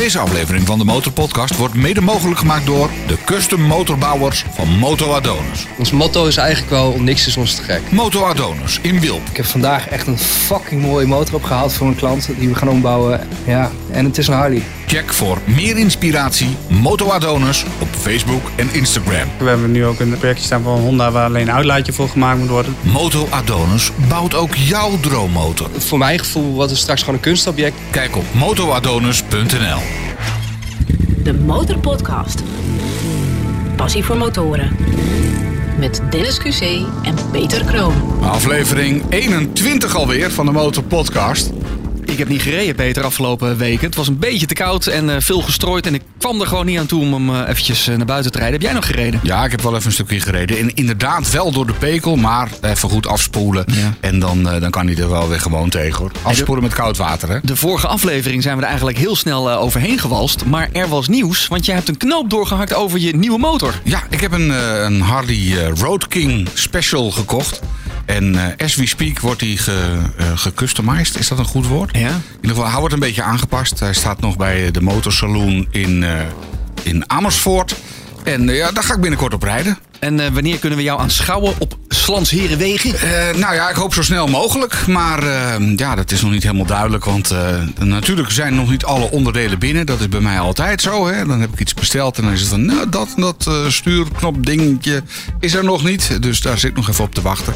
Deze aflevering van de Motorpodcast wordt mede mogelijk gemaakt door de custom motorbouwers van Moto Adonis. Ons motto is eigenlijk wel niks is ons te gek. Moto Adonis in Wilp. Ik heb vandaag echt een fucking mooie motor opgehaald voor een klant die we gaan ombouwen. Ja, en het is een Harley. Check voor meer inspiratie Moto Adonis op Facebook en Instagram. We hebben nu ook een projectje staan van Honda waar alleen een uitlaatje voor gemaakt moet worden. Moto Adonis bouwt ook jouw droommotor. Voor mijn gevoel wordt het straks gewoon een kunstobject. Kijk op motoadonis.nl. De Motorpodcast. Passie voor motoren. Met Dennis QC en Peter Kroon. Aflevering 21 alweer van de Motorpodcast. Ik heb niet gereden, Peter, afgelopen weken. Het was een beetje te koud en eh, veel gestrooid. En ik kwam er gewoon niet aan toe om hem uh, eventjes eh, naar buiten te rijden. Heb jij nog gereden? Ja, ik heb wel even een stukje gereden. En inderdaad wel door de pekel, maar even goed afspoelen. Ja. En dan, dan kan hij er wel weer gewoon tegen hoor. Afspoelen met koud water hè. De vorige aflevering zijn we er eigenlijk heel snel overheen gewalst. Maar er was nieuws, want jij hebt een knoop doorgehakt over je nieuwe motor. Ja, ik heb een, een Harley Road King Special gekocht. En uh, as we speak wordt hij ge, uh, gecustomized. Is dat een goed woord? Ja. In ieder geval, hij wordt een beetje aangepast. Hij staat nog bij de motorsaloon in, uh, in Amersfoort. En ja, daar ga ik binnenkort op rijden. En wanneer kunnen we jou aanschouwen op Slans Herenwegen? nou ja, ik hoop zo snel mogelijk. Maar ja, dat is nog niet helemaal duidelijk. Want natuurlijk zijn nog niet alle onderdelen binnen. Dat is bij mij altijd zo. Hè? Dan heb ik iets besteld en dan is het van... Nou, dat dat stuurknop dingetje is er nog niet. Dus daar zit ik nog even op te wachten.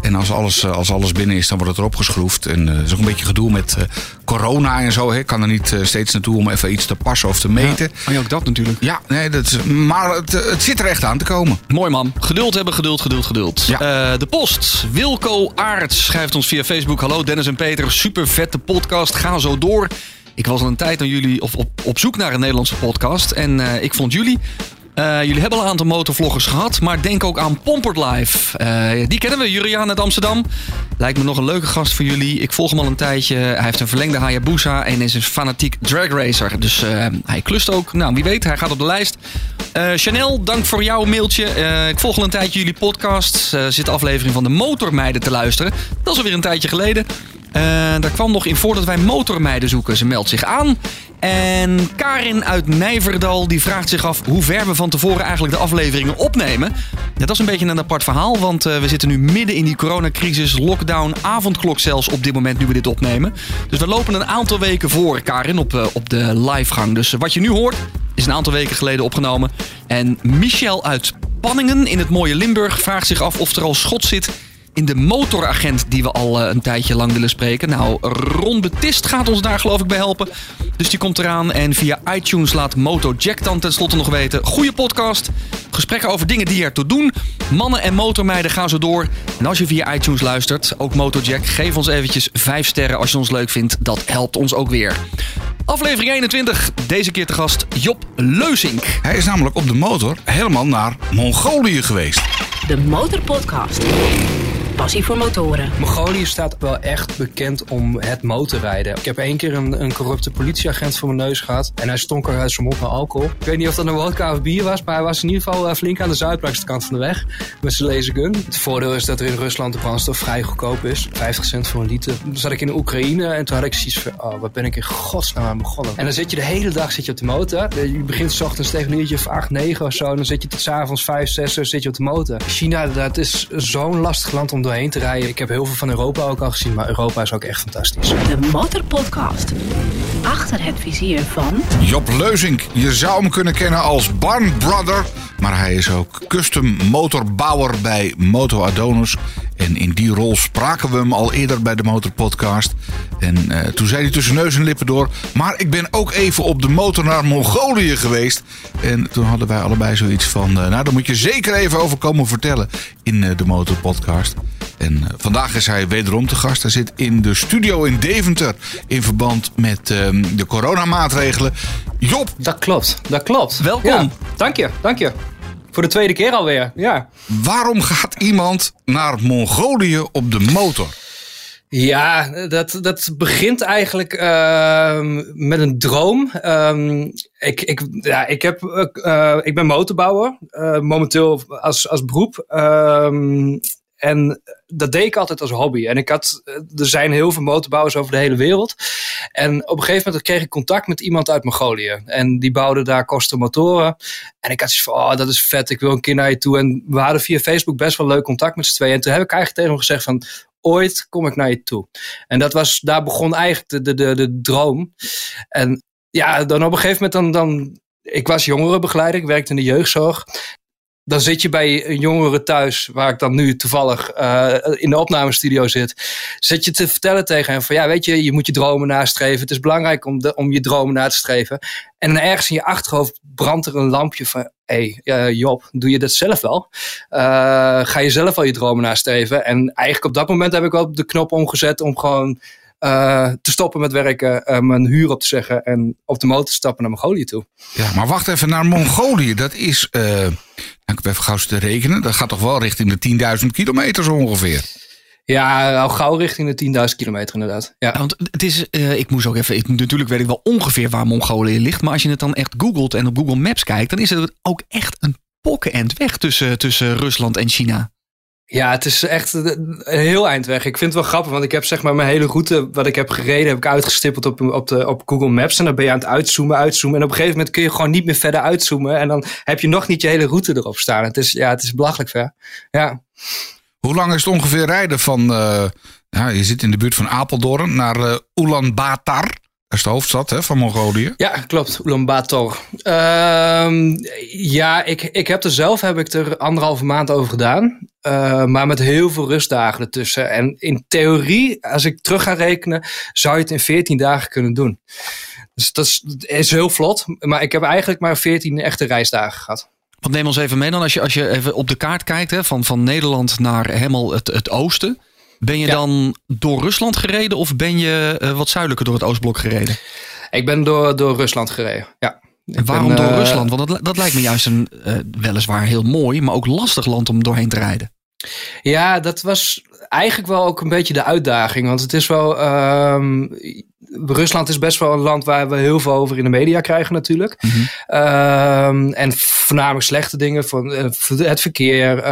En als alles, als alles binnen is, dan wordt het erop geschroefd. En uh, er is ook een beetje gedoe met uh, corona en zo. Ik kan er niet steeds naartoe om even iets te passen of te meten. Ja, ja ook dat natuurlijk. Ja, nee, dat is, maar het, het, zit er echt aan te komen. Mooi man. Geduld hebben, geduld, geduld, geduld. Ja. de post. Wilco Aarts schrijft ons via Facebook. Hallo Dennis en Peter, super vette podcast. Ga zo door. Ik was al een tijd aan jullie of op, op zoek naar een Nederlandse podcast. En ik vond jullie uh, jullie hebben al een aantal motorvloggers gehad, maar denk ook aan Pompert Live. Uh, die kennen we, Juriaan uit Amsterdam. Lijkt me nog een leuke gast voor jullie. Ik volg hem al een tijdje. Hij heeft een verlengde Hayabusa en is een fanatiek drag racer. Dus uh, hij klust ook. Nou, wie weet, hij gaat op de lijst. Chanel, dank voor jouw mailtje. ik volg al een tijdje jullie podcast. zit de aflevering van de Motormeiden te luisteren. Dat is alweer een tijdje geleden. Uh, daar kwam nog in voor dat wij motormeiden zoeken. Ze meldt zich aan. En Karin uit Nijverdal die vraagt zich af hoe ver we van tevoren eigenlijk de afleveringen opnemen. Dat is een beetje een apart verhaal, want uh, we zitten nu midden in die coronacrisis, lockdown, avondklok zelfs op dit moment nu we dit opnemen. Dus we lopen een aantal weken voor, Karin, op, uh, op de livegang. Dus wat je nu hoort is een aantal weken geleden opgenomen. En Michel uit Panningen in het mooie Limburg vraagt zich af of er al schot zit in de motoragent die we al uh, een tijdje lang willen spreken. Nou, Ron Betist gaat ons daar geloof ik bij helpen. Dus die komt eraan en via iTunes laat Moto Jack dan tenslotte nog weten. Goeie podcast, gesprekken over dingen die ertoe doen. Mannen en motormeiden gaan zo door. En als je via iTunes luistert, ook Moto Jack, geef ons eventjes 5 sterren als je ons leuk vindt. Dat helpt ons ook weer. Aflevering 21, deze keer te gast Job Leusink. Hij is namelijk op de motor helemaal naar Mongolië geweest. De Motorpodcast. Passie voor motoren. Mongolië staat wel echt bekend om het motorrijden. Ik heb één keer een, een corrupte politieagent voor mijn neus gehad. En hij stonk er uit zijn mond naar alcohol. Ik weet niet of dat een wodka of bier was, maar hij was in ieder geval uh, flink aan de zuidelijkste kant van de weg. Met zijn lasergun. Het voordeel is dat er in Rusland de brandstof vrij goedkoop is. 50 cent voor een liter. Toen zat ik in de Oekraïne en toen had ik zoiets van, oh, wat ben ik in godsnaam aan begonnen. En dan zit je de hele dag zit je op de motor. Je begint s ochtends tegen een uurtje of 8, 9 of zo. En dan zit je tot s avonds 5, 6 uur zit je op de motor. China, dat is zo'n lastig land om doorheen te rijden. Ik heb heel veel van Europa ook al gezien, maar Europa is ook echt fantastisch. De Motorpodcast. Achter het vizier van... Job Leuzink. Je zou hem kunnen kennen als Barn Brother. Maar hij is ook custom motorbouwer bij Moto Adonis. En in die rol spraken we hem al eerder bij de Motorpodcast. En uh, toen zei hij tussen neus en lippen door... maar ik ben ook even op de motor naar Mongolië geweest. En toen hadden wij allebei zoiets van... Uh, nou, daar moet je zeker even over komen vertellen in uh, de Motorpodcast. En vandaag is hij wederom te gast. Hij zit in de studio in Deventer in verband met uh, de coronamaatregelen. Job! Dat klopt, dat klopt. Welkom. Ja, dank je, dank je. Voor de tweede keer alweer, ja. Waarom gaat iemand naar Mongolië op de motor? Ja, dat, dat begint eigenlijk uh, met een droom. Um, ik, ik, ja, ik, heb, uh, ik ben motorbouwer, uh, momenteel als, als beroep. Um, En dat deed ik altijd als hobby. En ik had, er zijn heel veel motorbouwers over de hele wereld. En op een gegeven moment kreeg ik contact met iemand uit Mongolië. En die bouwde daar kosten motoren. En ik had zoiets van, oh, dat is vet, ik wil een keer naar je toe. En we hadden via Facebook best wel leuk contact met z'n tweeën. En toen heb ik eigenlijk tegen hem gezegd van, ooit kom ik naar je toe. En dat was, daar begon eigenlijk de, de, de, de droom. En ja, dan op een gegeven moment dan, dan ik was jongerenbegeleider, ik werkte in de jeugdzorg dan zit je bij een jongere thuis, waar ik dan nu toevallig uh, in de opnamestudio zit. Zit je te vertellen tegen hem van ja, weet je, je moet je dromen nastreven. Het is belangrijk om, de, om je dromen na te streven. En dan ergens in je achterhoofd brandt er een lampje van hé, hey, uh, Job, doe je dat zelf wel? Uh, ga je zelf wel je dromen nastreven? En eigenlijk op dat moment heb ik wel de knop omgezet om gewoon te stoppen met werken, mijn huur op te zeggen en op de motor te stappen naar Mongolië toe. Ja, maar wacht even naar Mongolië. Dat is, ik even gauw te rekenen, dat gaat toch wel richting de 10.000 kilometer zo ongeveer? Ja, al gauw richting de 10.000 kilometer inderdaad. Ja. ja. want het is, uh, ik moest ook even, ik, natuurlijk weet ik wel ongeveer waar Mongolië ligt, maar als je het dan echt googelt en op Google Maps kijkt, dan is het ook echt een pokkenend weg tussen, tussen Rusland en China. Ja, het is echt een heel eind weg. Ik vind het wel grappig, want ik heb zeg maar mijn hele route wat ik heb gereden, heb ik uitgestippeld op, op, de, op Google Maps. En dan ben je aan het uitzoomen, uitzoomen. En op een gegeven moment kun je gewoon niet meer verder uitzoomen. En dan heb je nog niet je hele route erop staan. Het is, ja, het is belachelijk ver. Ja. Hoe lang is het ongeveer rijden van, uh, nou, je zit in de buurt van Apeldoorn naar uh, Ulaanbaatar? Dat is de hoofdstad hè, van Mongolië. Ja, klopt. Ulaanbaatar. Uh, ja, ik, ik heb er zelf heb ik er anderhalve maand over gedaan. Uh, maar met heel veel rustdagen ertussen. En in theorie, als ik terug ga rekenen, zou je het in 14 dagen kunnen doen. Dus dat is, is heel vlot. Maar ik heb eigenlijk maar 14 echte reisdagen gehad. Want neem ons even mee dan, als je, als je even op de kaart kijkt, hè, van, van Nederland naar helemaal het, het oosten. Ben je ja. dan door Rusland gereden of ben je uh, wat zuidelijker door het Oostblok gereden? Ik ben door, door Rusland gereden, ja. En waarom ben, door uh, Rusland? Want dat, dat lijkt me juist een uh, weliswaar heel mooi, maar ook lastig land om doorheen te rijden. Ja, dat was eigenlijk wel ook een beetje de uitdaging. Want het is wel. Um, Rusland is best wel een land waar we heel veel over in de media krijgen, natuurlijk. Mm -hmm. um, en voornamelijk slechte dingen van uh, het verkeer, uh,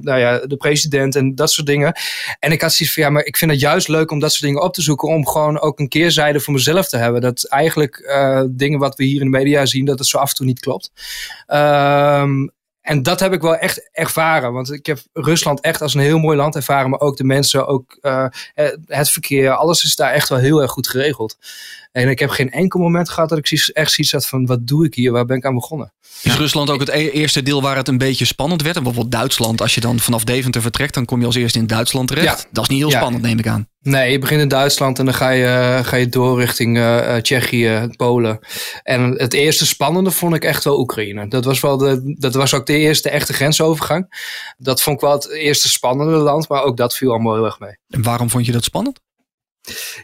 nou ja, de president en dat soort dingen. En ik had zoiets van ja, maar ik vind het juist leuk om dat soort dingen op te zoeken. Om gewoon ook een keerzijde voor mezelf te hebben. Dat eigenlijk uh, dingen wat we hier in de media zien, dat het zo af en toe niet klopt. Um, en dat heb ik wel echt ervaren. Want ik heb Rusland echt als een heel mooi land ervaren. Maar ook de mensen, ook uh, het verkeer. Alles is daar echt wel heel erg goed geregeld. En ik heb geen enkel moment gehad dat ik echt zoiets had van... wat doe ik hier? Waar ben ik aan begonnen? Is Rusland ook het e eerste deel waar het een beetje spannend werd? En bijvoorbeeld Duitsland. Als je dan vanaf Deventer vertrekt, dan kom je als eerste in Duitsland terecht. Ja. Dat is niet heel ja. spannend, neem ik aan. Nee, je begint in Duitsland en dan ga je, ga je door richting uh, Tsjechië, Polen. En het eerste spannende vond ik echt wel Oekraïne. Dat was, wel de, dat was ook de eerste echte grensovergang. Dat vond ik wel het eerste spannende land, maar ook dat viel allemaal heel erg mee. En waarom vond je dat spannend?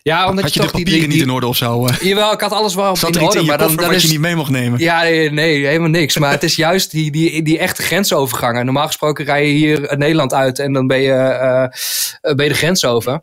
Ja, omdat had je, je de papieren die, niet in orde of zo? Uh, jawel, ik had alles wel zat in orde. in maar dan, dan is is, je niet mee mocht nemen? Ja, nee, nee, helemaal niks. Maar het is juist die, die, die echte grensovergangen. Normaal gesproken rij je hier Nederland uit en dan ben je, uh, ben je de grens over.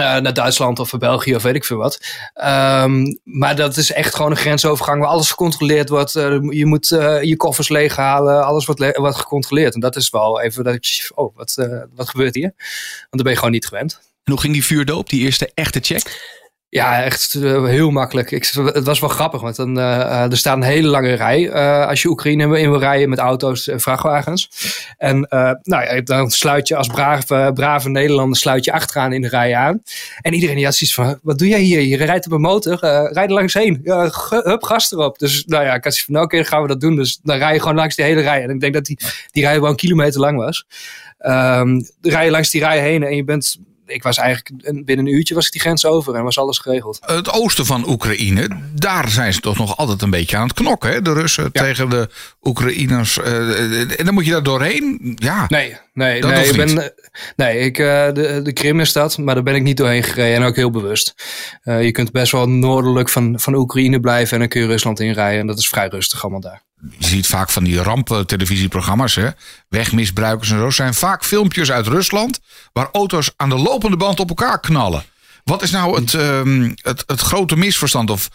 Uh, naar Duitsland of België of weet ik veel wat. Um, maar dat is echt gewoon een grensovergang waar alles gecontroleerd wordt. Uh, je moet uh, je koffers leeghalen, alles wordt, wordt gecontroleerd. En dat is wel even dat ik, oh, wat, wat gebeurt hier? Want dan ben je gewoon niet gewend. En hoe ging die vuurdoop, die eerste echte check? Ja, echt uh, heel makkelijk. Ik, het was wel grappig, want dan, uh, er staat een hele lange rij als je Oekraïne in wil rijden met auto's en vrachtwagens. En nou ja, dan sluit je als brave, brave Nederlander sluit je achteraan in de rij aan. En iedereen die had zoiets van, wat doe jij hier? Je rijdt op een motor, rijd er langs heen. Ja, hup, gas erop. Dus nou ja, ik had zoiets van, nou, oké, okay, gaan we dat doen. Dus dan rij je gewoon langs die hele rij. En ik denk dat die, die rij wel een kilometer lang was. Dan rij je langs die rij heen en je bent ik was eigenlijk binnen een uurtje was ik die grens over en was alles geregeld. Het oosten van Oekraïne, daar zijn ze toch nog altijd een beetje aan het knokken, hè? De Russen ja. tegen de Oekraïners. Uh, en dan moet je daar doorheen. Ja. Nee, nee, dat nee. Ik ben, nee, ik, uh, de, de Krim is dat, maar daar ben ik niet doorheen gereden en ook heel bewust. Uh, je kunt best wel noordelijk van, van Oekraïne blijven en dan kun je Rusland inrijden en dat is vrij rustig allemaal daar je ziet vaak van die ramptelevisieprogramma's, hè, wegmisbruikers en zo, zijn vaak filmpjes uit Rusland waar auto's aan de lopende band op elkaar knallen. Wat is nou het, um, het, het grote misverstand? Of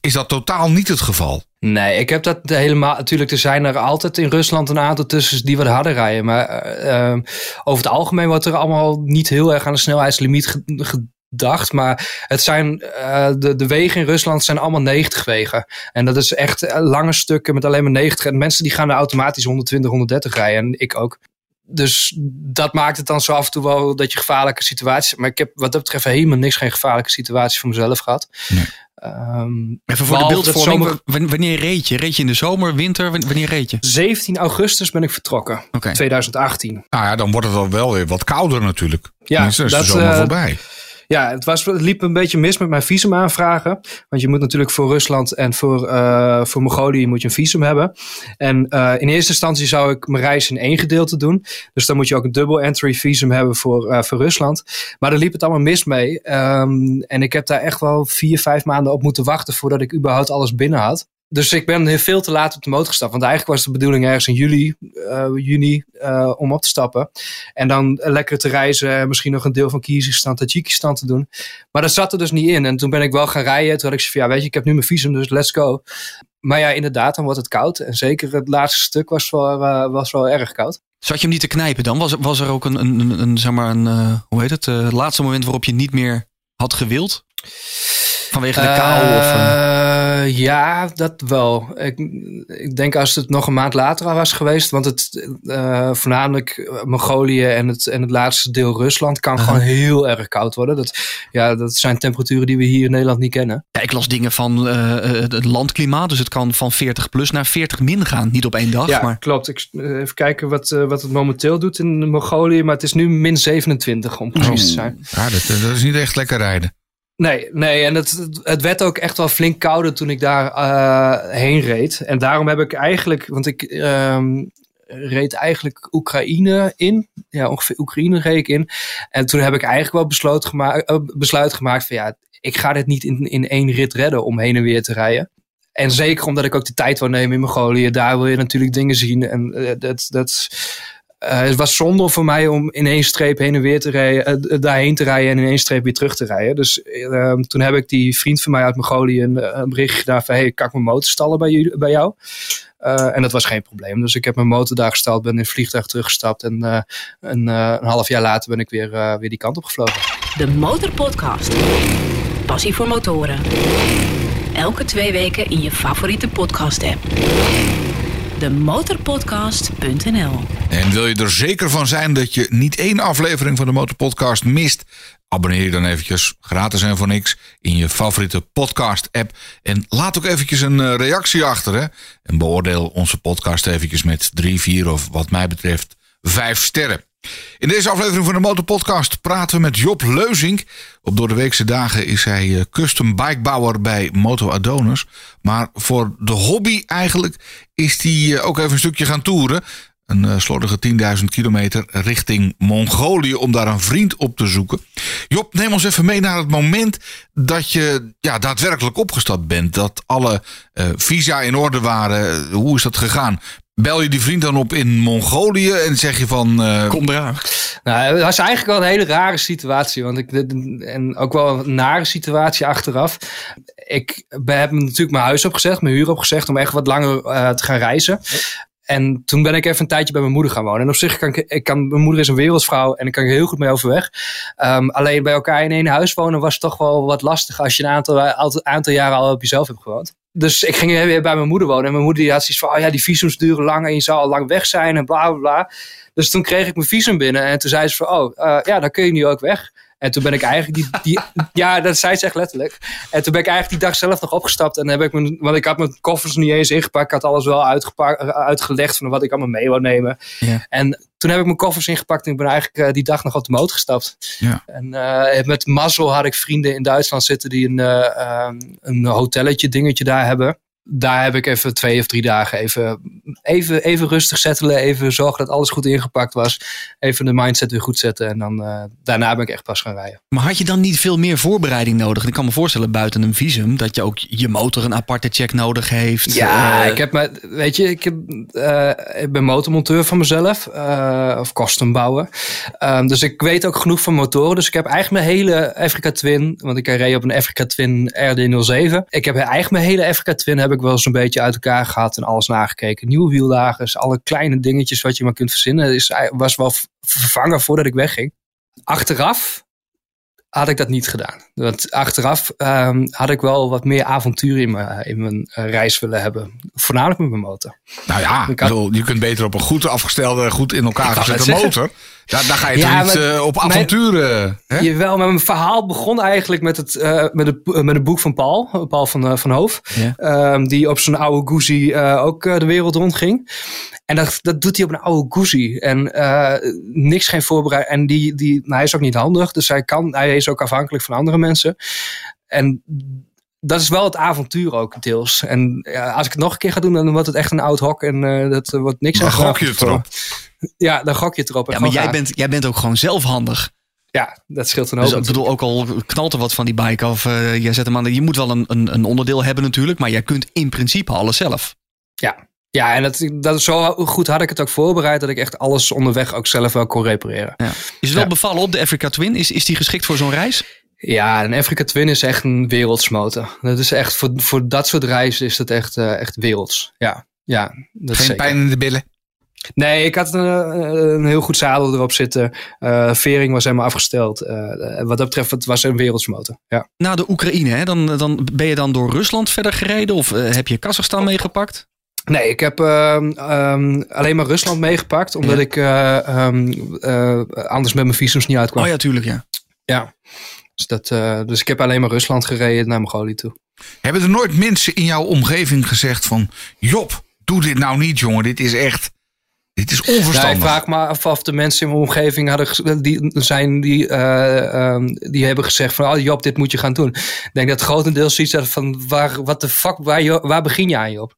is dat totaal niet het geval. Nee, ik heb dat helemaal. Natuurlijk, er zijn er altijd in Rusland een aantal tussen die wat harder rijden. Maar uh, over het algemeen wordt er allemaal niet heel erg aan de snelheidslimiet gedacht. Maar het zijn, uh, de, de wegen in Rusland zijn allemaal 90 wegen. En dat is echt lange stukken met alleen maar 90. En mensen die gaan er automatisch 120, 130 rijden. En ik ook. Dus dat maakt het dan zo af en toe wel dat je gevaarlijke situaties. Maar ik heb wat dat betreft helemaal niks, geen gevaarlijke situaties voor mezelf gehad. Nee. Um, Even voor de beeldvorming, zomer... wanneer reed je? Reed je in de zomer, winter? Wanneer reed je? 17 augustus ben ik vertrokken, okay. 2018. Nou ja, dan wordt het dan wel weer wat kouder natuurlijk. Ja, dat is de zomer uh, voorbij. Ja, het, was, het liep een beetje mis met mijn visum aanvragen. Want je moet natuurlijk voor Rusland en voor, uh, voor Mongolië moet je een visum hebben. En uh, in eerste instantie zou ik mijn reis in één gedeelte doen. Dus dan moet je ook een double entry visum hebben voor, uh, voor Rusland. Maar daar liep het allemaal mis mee. Um, en ik heb daar echt wel vier, vijf maanden op moeten wachten voordat ik überhaupt alles binnen had. Dus ik ben veel te laat op de motor gestapt. Want eigenlijk was de bedoeling ergens in juli, uh, juni uh, om op te stappen. En dan lekker te reizen. Misschien nog een deel van Kyrgyzstan, Tajikistan te doen. Maar dat zat er dus niet in. En toen ben ik wel gaan rijden. Toen had ik van ja weet je, ik heb nu mijn visum, dus let's go. Maar ja, inderdaad, dan wordt het koud. En zeker het laatste stuk was wel, uh, was wel erg koud. Zat je hem niet te knijpen dan? Was, was er ook een, een, een, een zeg maar een, hoe heet het, laatste moment waarop je niet meer had gewild? Vanwege de kou? Of, uh, ja, dat wel. Ik, ik denk als het nog een maand later was geweest, want het uh, voornamelijk Mongolië en het, en het laatste deel Rusland kan gewoon heel erg koud worden. Dat, ja, dat zijn temperaturen die we hier in Nederland niet kennen. Ja, ik las dingen van uh, het landklimaat, dus het kan van 40 plus naar 40 min gaan. Niet op één dag. Ja, maar... klopt. Ik, even kijken wat, wat het momenteel doet in Mongolië, maar het is nu min 27 om precies te zijn. Ja, dat, dat is niet echt lekker rijden. Nee, nee, en het, het werd ook echt wel flink kouder toen ik daar uh, heen reed. En daarom heb ik eigenlijk, want ik um, reed eigenlijk Oekraïne in. Ja, ongeveer Oekraïne reed ik in. En toen heb ik eigenlijk wel besloot gemaakt, uh, besluit gemaakt van ja, ik ga dit niet in, in één rit redden om heen en weer te rijden. En zeker omdat ik ook de tijd wil nemen in Mongolië. Daar wil je natuurlijk dingen zien. En uh, dat, dat, uh, het was zonde voor mij om in één streep heen en weer te rijden, uh, daarheen te rijden en in één streep weer terug te rijden. Dus uh, toen heb ik die vriend van mij uit Mongolië een, een bericht gedaan van, hey, kan ik mijn motor stallen bij, jullie, bij jou? en dat was geen probleem. Dus ik heb mijn motor daar gestald, ben in het vliegtuig teruggestapt en een, een, half jaar later ben ik weer, weer die kant op gevlogen. De Motorpodcast. Passie voor motoren. Elke twee weken in je favoriete podcast app demotorpodcast.nl. En wil je er zeker van zijn dat je niet één aflevering van de Motorpodcast mist? Abonneer je dan eventjes, gratis en voor niks, in je favoriete podcast-app. En laat ook eventjes een eh, reactie achter. En beoordeel onze podcast eventjes met drie, vier of wat mij betreft vijf sterren. In deze aflevering van de Motorpodcast praten we met Job Leuzink. Op door de weekse dagen is hij eh, custom bikebouwer bij Moto Adonis. Maar voor de hobby eigenlijk is hij eh, ook even een stukje gaan toeren. Een uh, slordige 10.000 kilometer richting Mongolië om daar een vriend op te zoeken. Job, neem ons even mee naar het moment dat je ja, daadwerkelijk opgestapt bent. Dat alle visa in orde waren. Hoe is dat gegaan? Bel je die vriend dan op in Mongolië en zeg je van... Uh... Kom eraan. Nou, het was eigenlijk wel een hele rare situatie. Want ik, en ook wel een nare situatie achteraf. Ik heb natuurlijk mijn huis opgezegd, mijn huur opgezegd... om echt wat langer uh, te gaan reizen. En toen ben ik even een tijdje bij mijn moeder gaan wonen. En op zich kan ik, ik kan, mijn moeder is een wereldvrouw en ik kan er heel goed mee overweg. Um, alleen bij elkaar in één huis wonen was toch wel wat lastig als je een aantal, aantal jaren al op jezelf hebt gewoond dus ik ging weer bij mijn moeder wonen. En mijn moeder had zoiets van, oh ja, die visums duren lang en je zal al lang weg zijn en bla bla bla. Dus toen kreeg ik mijn visum binnen en toen zei ze van, oh uh, ja, dan kun je nu ook weg. En toen ben ik eigenlijk die, die ja, dat zei ze echt letterlijk. En toen ben ik eigenlijk die dag zelf nog opgestapt. En heb ik mijn, want ik had mijn koffers niet eens ingepakt. Ik had alles wel uitgelegd van wat ik allemaal mee wou nemen. Ja. En toen heb ik mijn koffers ingepakt en ik ben eigenlijk uh, die dag nog op de motor gestapt. Ja. En uh, met mazzel had ik vrienden in Duitsland zitten die een, uh, een hotelletje dingetje daar hebben. Daar heb ik even twee of drie dagen even, even, even rustig settelen. Even zorgen dat alles goed ingepakt was. Even de mindset weer goed zetten. En dan uh, daarna ben ik echt pas gaan rijden. Maar had je dan niet veel meer voorbereiding nodig? Ik kan me voorstellen buiten een visum dat je ook je motor een aparte check nodig heeft. Ja, uh, ik heb maar, weet je, ik, heb, uh, ik ben motormonteur van mezelf. of custom bouwen. Um, dus ik weet ook genoeg van motoren. Dus ik heb eigenlijk mijn hele Africa Twin. Want ik reed op een Africa Twin RD07. Ik heb eigenlijk mijn hele Africa Twin heb ik wel eens een beetje uit elkaar gehad en alles nagekeken. Nieuwe wiellagers, alle kleine dingetjes wat je maar kunt verzinnen. Is, was wel vervangen voordat ik wegging. Achteraf had ik dat niet gedaan. Want achteraf um, had ik wel wat meer avontuur in mijn, in mijn uh, reis willen hebben. Voornamelijk met mijn motor. Nou ja, had... bedoel, je kunt beter op een goed afgestelde, goed in elkaar gezette motor. Daar, daar ga je ja, toch niet uh, op avonturen. Mijn, jawel, maar mijn verhaal begon eigenlijk met het, uh, met het, met het boek van Paul. Paul van, van Hoof. Ja. Um, die op zijn oude Goezie ook de wereld rondging. En dat, dat doet hij op een oude Goezie. En uh, niks geen voorbereiding. En die, die, nou, hij is ook niet handig. Dus hij, kan, hij is ook afhankelijk van andere mensen. En dat is wel het avontuur ook deels. En ja, als ik het nog een keer ga doen, dan wordt het echt een oud hok. En uh, dat wordt niks aan. Dan gok je het erop. Ja, dan gok je het erop. Ja, maar jij bent, jij bent ook gewoon zelf handig. Ja, dat scheelt een hoop. Dus, ik bedoel, ook al knalt er wat van die bike of uh, jij zet hem aan. Je moet wel een, een, een onderdeel hebben natuurlijk, maar jij kunt in principe alles zelf. Ja, ja, en dat, dat, zo goed had ik het ook voorbereid dat ik echt alles onderweg ook zelf wel kon repareren. Ja. Is het wel bevallen op de Africa Twin? Is, is die geschikt voor zo'n reis? Ja, een Africa Twin is echt een wereldsmotor. Dat is echt voor, voor dat soort reizen is dat echt, uh, echt werelds. Ja, ja. Dat Geen pijn in de billen? Nee, ik had een, een heel goed zadel erop zitten. Uh, vering was helemaal afgesteld. Uh, wat dat betreft, het was een wereldsmotor. Ja. Na de Oekraïne, hè, dan, dan ben je dan door Rusland verder gereden? Of heb je Kazachstan meegepakt? Nee, ik heb uh, um, alleen maar Rusland meegepakt. Omdat ja. ik um, uh, anders met mijn visums niet uitkwam. Oh ja, tuurlijk, ja. Ja. Dus, dat, dus ik heb alleen maar Rusland gereden naar Mongolië toe. Hebben er nooit mensen in jouw omgeving gezegd van... Job, doe dit nou niet, jongen. Dit is echt... Dit is onverstandig. Ja, ik vraag me af of de mensen in mijn omgeving hadden, die, zijn, die, uh, um, die hebben gezegd van oh, Job, dit moet je gaan doen. Ik denk dat grotendeels zoiets dat van waar, wat de fuck, waar, waar begin je aan Job?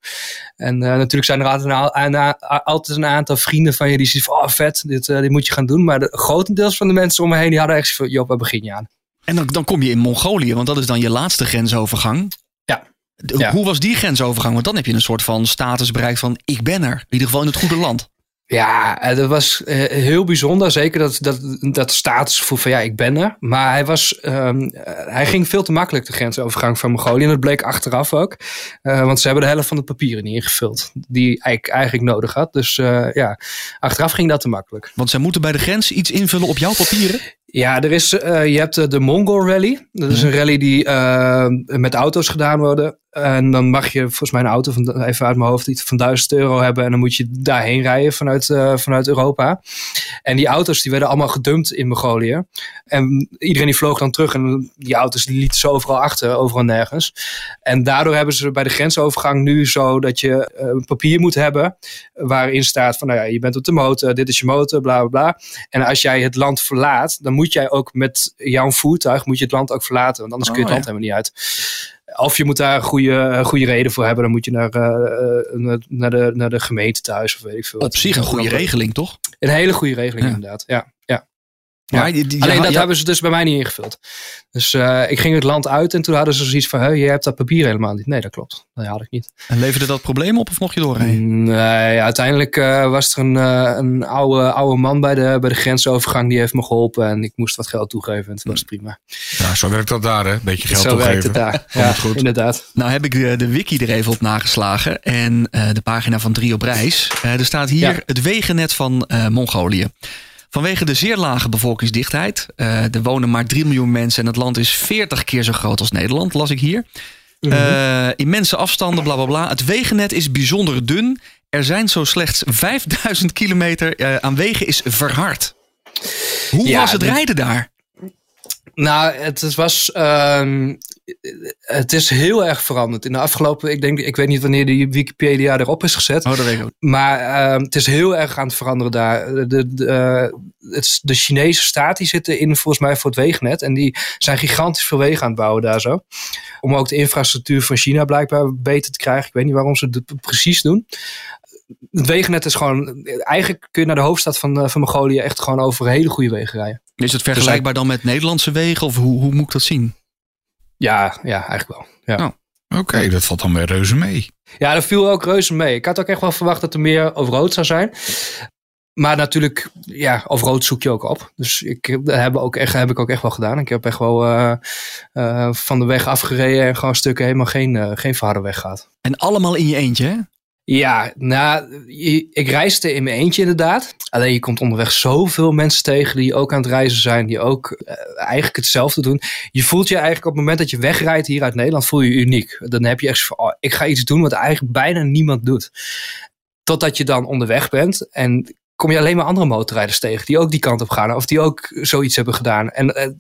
En uh, natuurlijk zijn er altijd een, een, altijd een, aantal vrienden van je die zeggen van oh vet, dit, uh, dit moet je gaan doen. Maar de grotendeels van de mensen om me heen die hadden echt van Job, waar begin je aan? En dan, dan kom je in Mongolië, want dat is dan je laatste grensovergang. Ja. ja. Hoe was die grensovergang? Want dan heb je een soort van status bereikt van ik ben er. In ieder geval in het goede land. Ja, dat was uh, heel bijzonder. Zeker dat, dat, dat statusgevoel van ja, ik ben er. Maar hij, was, um, hij ging veel te makkelijk de grensovergang van Mongolië. En dat bleek achteraf ook. Uh, want ze hebben de helft van de papieren niet ingevuld. Die ik eigenlijk nodig had. Dus uh, ja, achteraf ging dat te makkelijk. Want zij moeten bij de grens iets invullen op jouw papieren? Ja, er is, uh, je hebt de Mongol Rally. Dat is een rally die uh, met auto's gedaan worden. En dan mag je volgens mij een auto van, even uit mijn hoofd, iets van 1000 euro hebben. En dan moet je daarheen rijden vanuit, uh, vanuit Europa. En die auto's die werden allemaal gedumpt in Mongolië. En iedereen die vloog dan terug. En die auto's die lieten ze overal achter, overal nergens. En daardoor hebben ze bij de grensovergang nu zo dat je een papier moet hebben. Waarin staat van, nou ja, je bent op de motor, dit is je motor, bla bla bla. En als jij het land verlaat, dan moet jij ook met jouw voertuig moet je het land ook verlaten. Want anders kun je het land helemaal niet uit. Of je moet daar een goede, goede reden voor hebben. Dan moet je naar, uh, naar, de, naar de gemeente thuis of weet ik veel. Op zich een goede regeling, toch? Een hele goede regeling, ja. inderdaad. Ja, ja. Ja. die, die, Alleen dat ja. hebben ze dus bij mij niet ingevuld. Dus uh, ik ging het land uit en toen hadden ze zoiets van: je hebt dat papier helemaal niet. Nee, dat klopt. Dat had ik niet. En leverde dat probleem op of mocht je doorrijden? Nee, uiteindelijk uh, was er een, uh, een oude, oude man bij de, bij de grensovergang die heeft me geholpen. En ik moest wat geld toegeven en het was prima. Ja, zo werkt dat daar, hè? Beetje geld zo toegeven. Zo werkt het daar. ja, goed. inderdaad. Nou heb ik de, de wiki er even op nageslagen. En de pagina van Drie op Reis. er staat hier ja. het wegennet van Mongolië. Vanwege de zeer lage bevolkingsdichtheid. Uh, er wonen maar 3 miljoen mensen en het land is 40 keer zo groot als Nederland, las ik hier. -hmm. uh, immense afstanden, bla bla bla. Het wegennet is bijzonder dun. Er zijn zo slechts 5000 kilometer uh, aan wegen is verhard. Hoe ja, was het rijden daar? Nou, het was. ehm, het is heel erg veranderd. In de afgelopen. Ik denk, ik weet niet wanneer die Wikipedia erop is gezet. Oh, dat weet ik ook. Maar ehm, het is heel erg aan het veranderen daar. De, de, eh, het, de Chinese staat die zitten in volgens mij voor het wegennet. En die zijn gigantisch veel wegen aan het bouwen daar zo. Om ook de infrastructuur van China blijkbaar beter te krijgen. Ik weet niet waarom ze het precies doen. Het wegennet is gewoon... Eigenlijk kun je naar de hoofdstad van, eh, van Mongolië echt gewoon over hele goede wegen rijden. Is het vergelijkbaar dan met Nederlandse wegen? Of hoe, hoe moet ik dat zien? Ja, ja eigenlijk wel. Ja. Oh. Oké, dat valt dan weer reuze mee. Ja, dat viel ook reuze mee. Ik had ook echt wel verwacht dat er meer overrood zou zijn. Maar natuurlijk, ja, overrood zoek je ook op. Dus ik, dat heb, ook echt, heb ik ook echt wel gedaan. Ik heb echt wel eh, eh, van de weg afgereden en gewoon stukken helemaal geen, eh, geen verharde weg gehad. En allemaal in je eentje, hè? Ja, nou, ik reisde in mijn eentje inderdaad. Alleen je komt onderweg zoveel mensen tegen die ook aan het reizen zijn, die ook eh, eigenlijk hetzelfde doen. Je voelt je eigenlijk op het moment dat je wegrijdt hier uit Nederland, voel je je uniek. Dan heb je echt van, oh, ik ga iets doen wat eigenlijk bijna niemand doet. Totdat je dan onderweg bent en kom je alleen maar andere motorrijders tegen die ook die kant op gaan of die ook zoiets hebben gedaan. En eh,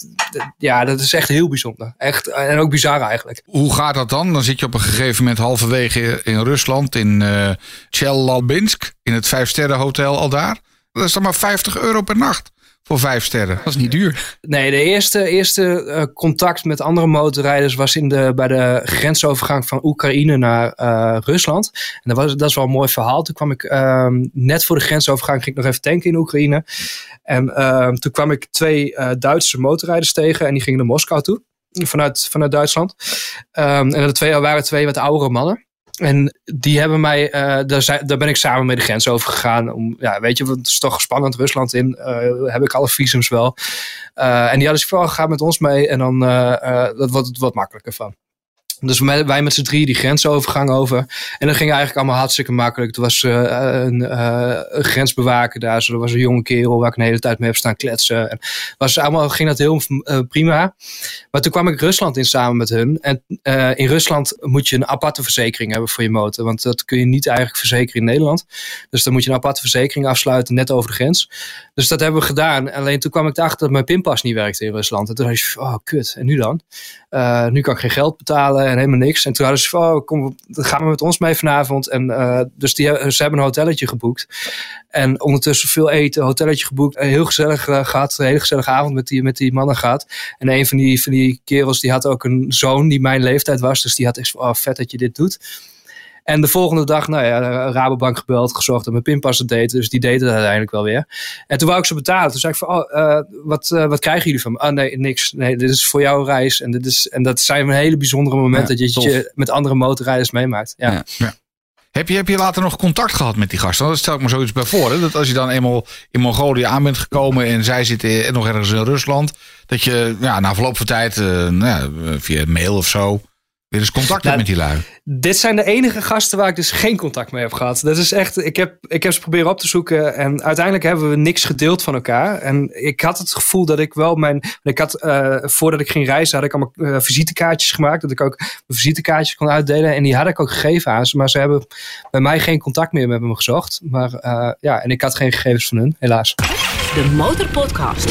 ja, dat is echt heel bijzonder. Echt, en ook bizar eigenlijk. Hoe gaat dat dan? Dan zit je op een gegeven moment halverwege in Rusland, in eh Chelyabinsk, in het Vijfsterrenhotel al daar. Dat is dan maar 50 euro per nacht voor vijf sterren. Dat is niet duur. Nee, de eerste, eerste eh, contact met andere motorrijders was in de, bij de grensovergang van Oekraïne naar eh, Rusland. En dat, was, dat is wel een mooi verhaal. Toen kwam ik ehm, net voor de grensovergang, ging ik nog even tanken in Oekraïne. En ehm, toen kwam ik twee eh, Duitse motorrijders tegen en die gingen naar Moskou toe. Vanuit, vanuit Duitsland. Ehm, en de twee waren twee wat oudere mannen. En die hebben mij, eh, daar, daar ben ik samen mee de grens over gegaan. Om, ja, weet je, het is toch spannend Rusland in. eh, heb ik alle visums wel. Eh, en die hadden zich vooral gegaan met ons mee. En dan dat wordt het wat makkelijker van. Dus wij, met z'n drie die grensovergang over. En dat ging eigenlijk allemaal hartstikke makkelijk. Er was eh, een, eh, een grensbewaker daar. Zo, er was een jonge kerel waar ik een hele tijd mee heb staan kletsen. En was allemaal, ging dat heel eh, prima. Maar toen kwam ik Rusland in samen met hun. En in Rusland moet je een aparte verzekering hebben voor je motor. Want dat kun je niet eigenlijk verzekeren in Nederland. Dus dan moet je een aparte verzekering afsluiten net over de grens. Dus dat hebben we gedaan. Alleen toen kwam ik erachter dat mijn pinpas niet werkte in Rusland. En toen dacht ik, oh kut, en nu dan? Eh, nu kan ik geen geld betalen en helemaal niks. En toen hadden ze oh, kom, gaan we met ons mee vanavond. En eh, dus die, ze hebben een hotelletje geboekt. En ondertussen veel eten, hotelletje geboekt. Eh, Heel gezellig eh, gehad, een hele gezellige avond met die, met die mannen gehad. En een van die, van die kerels die had ook een zoon die mijn leeftijd was. Dus die had echt oh vet dat je dit doet. En de volgende dag, nou ja, Rabobank gebeld, gezocht en mijn pinpas het deed. Dus die deed het uiteindelijk wel weer. En toen wou ik ze betalen. Toen zei ik van, oh, eh, wat, eh, wat krijgen jullie van me? Ah, nee, niks. Nee, dit is voor jouw reis. En, dit is, en dat zijn hele bijzondere momenten Ja, dat je met andere motorrijders meemaakt. Ja. Ja. Heb je, heb je later nog contact gehad met die gasten? Dat stel ik me zoiets bij voor. Hè? Dat als je dan eenmaal in Mongolië aan bent gekomen en zij zitten nog ergens in Rusland. Dat je ja, na verloop van tijd eh, nou ja, via mail of zo weer eens contact hebt Nou, met die lui. Dit zijn de enige gasten waar ik dus geen contact mee heb gehad. Dat is echt, ik heb, ik heb ze proberen op te zoeken en uiteindelijk hebben we niks gedeeld van elkaar. En ik had het gevoel dat ik wel mijn, ik had, eh, voordat ik ging reizen, had ik allemaal eh, visitekaartjes gemaakt. Dat ik ook mijn visitekaartjes kon uitdelen en die had ik ook gegeven aan ze. Maar ze hebben bij mij geen contact meer met me gezocht. Maar eh, ja, en ik had geen gegevens van hun, helaas. De Motorpodcast.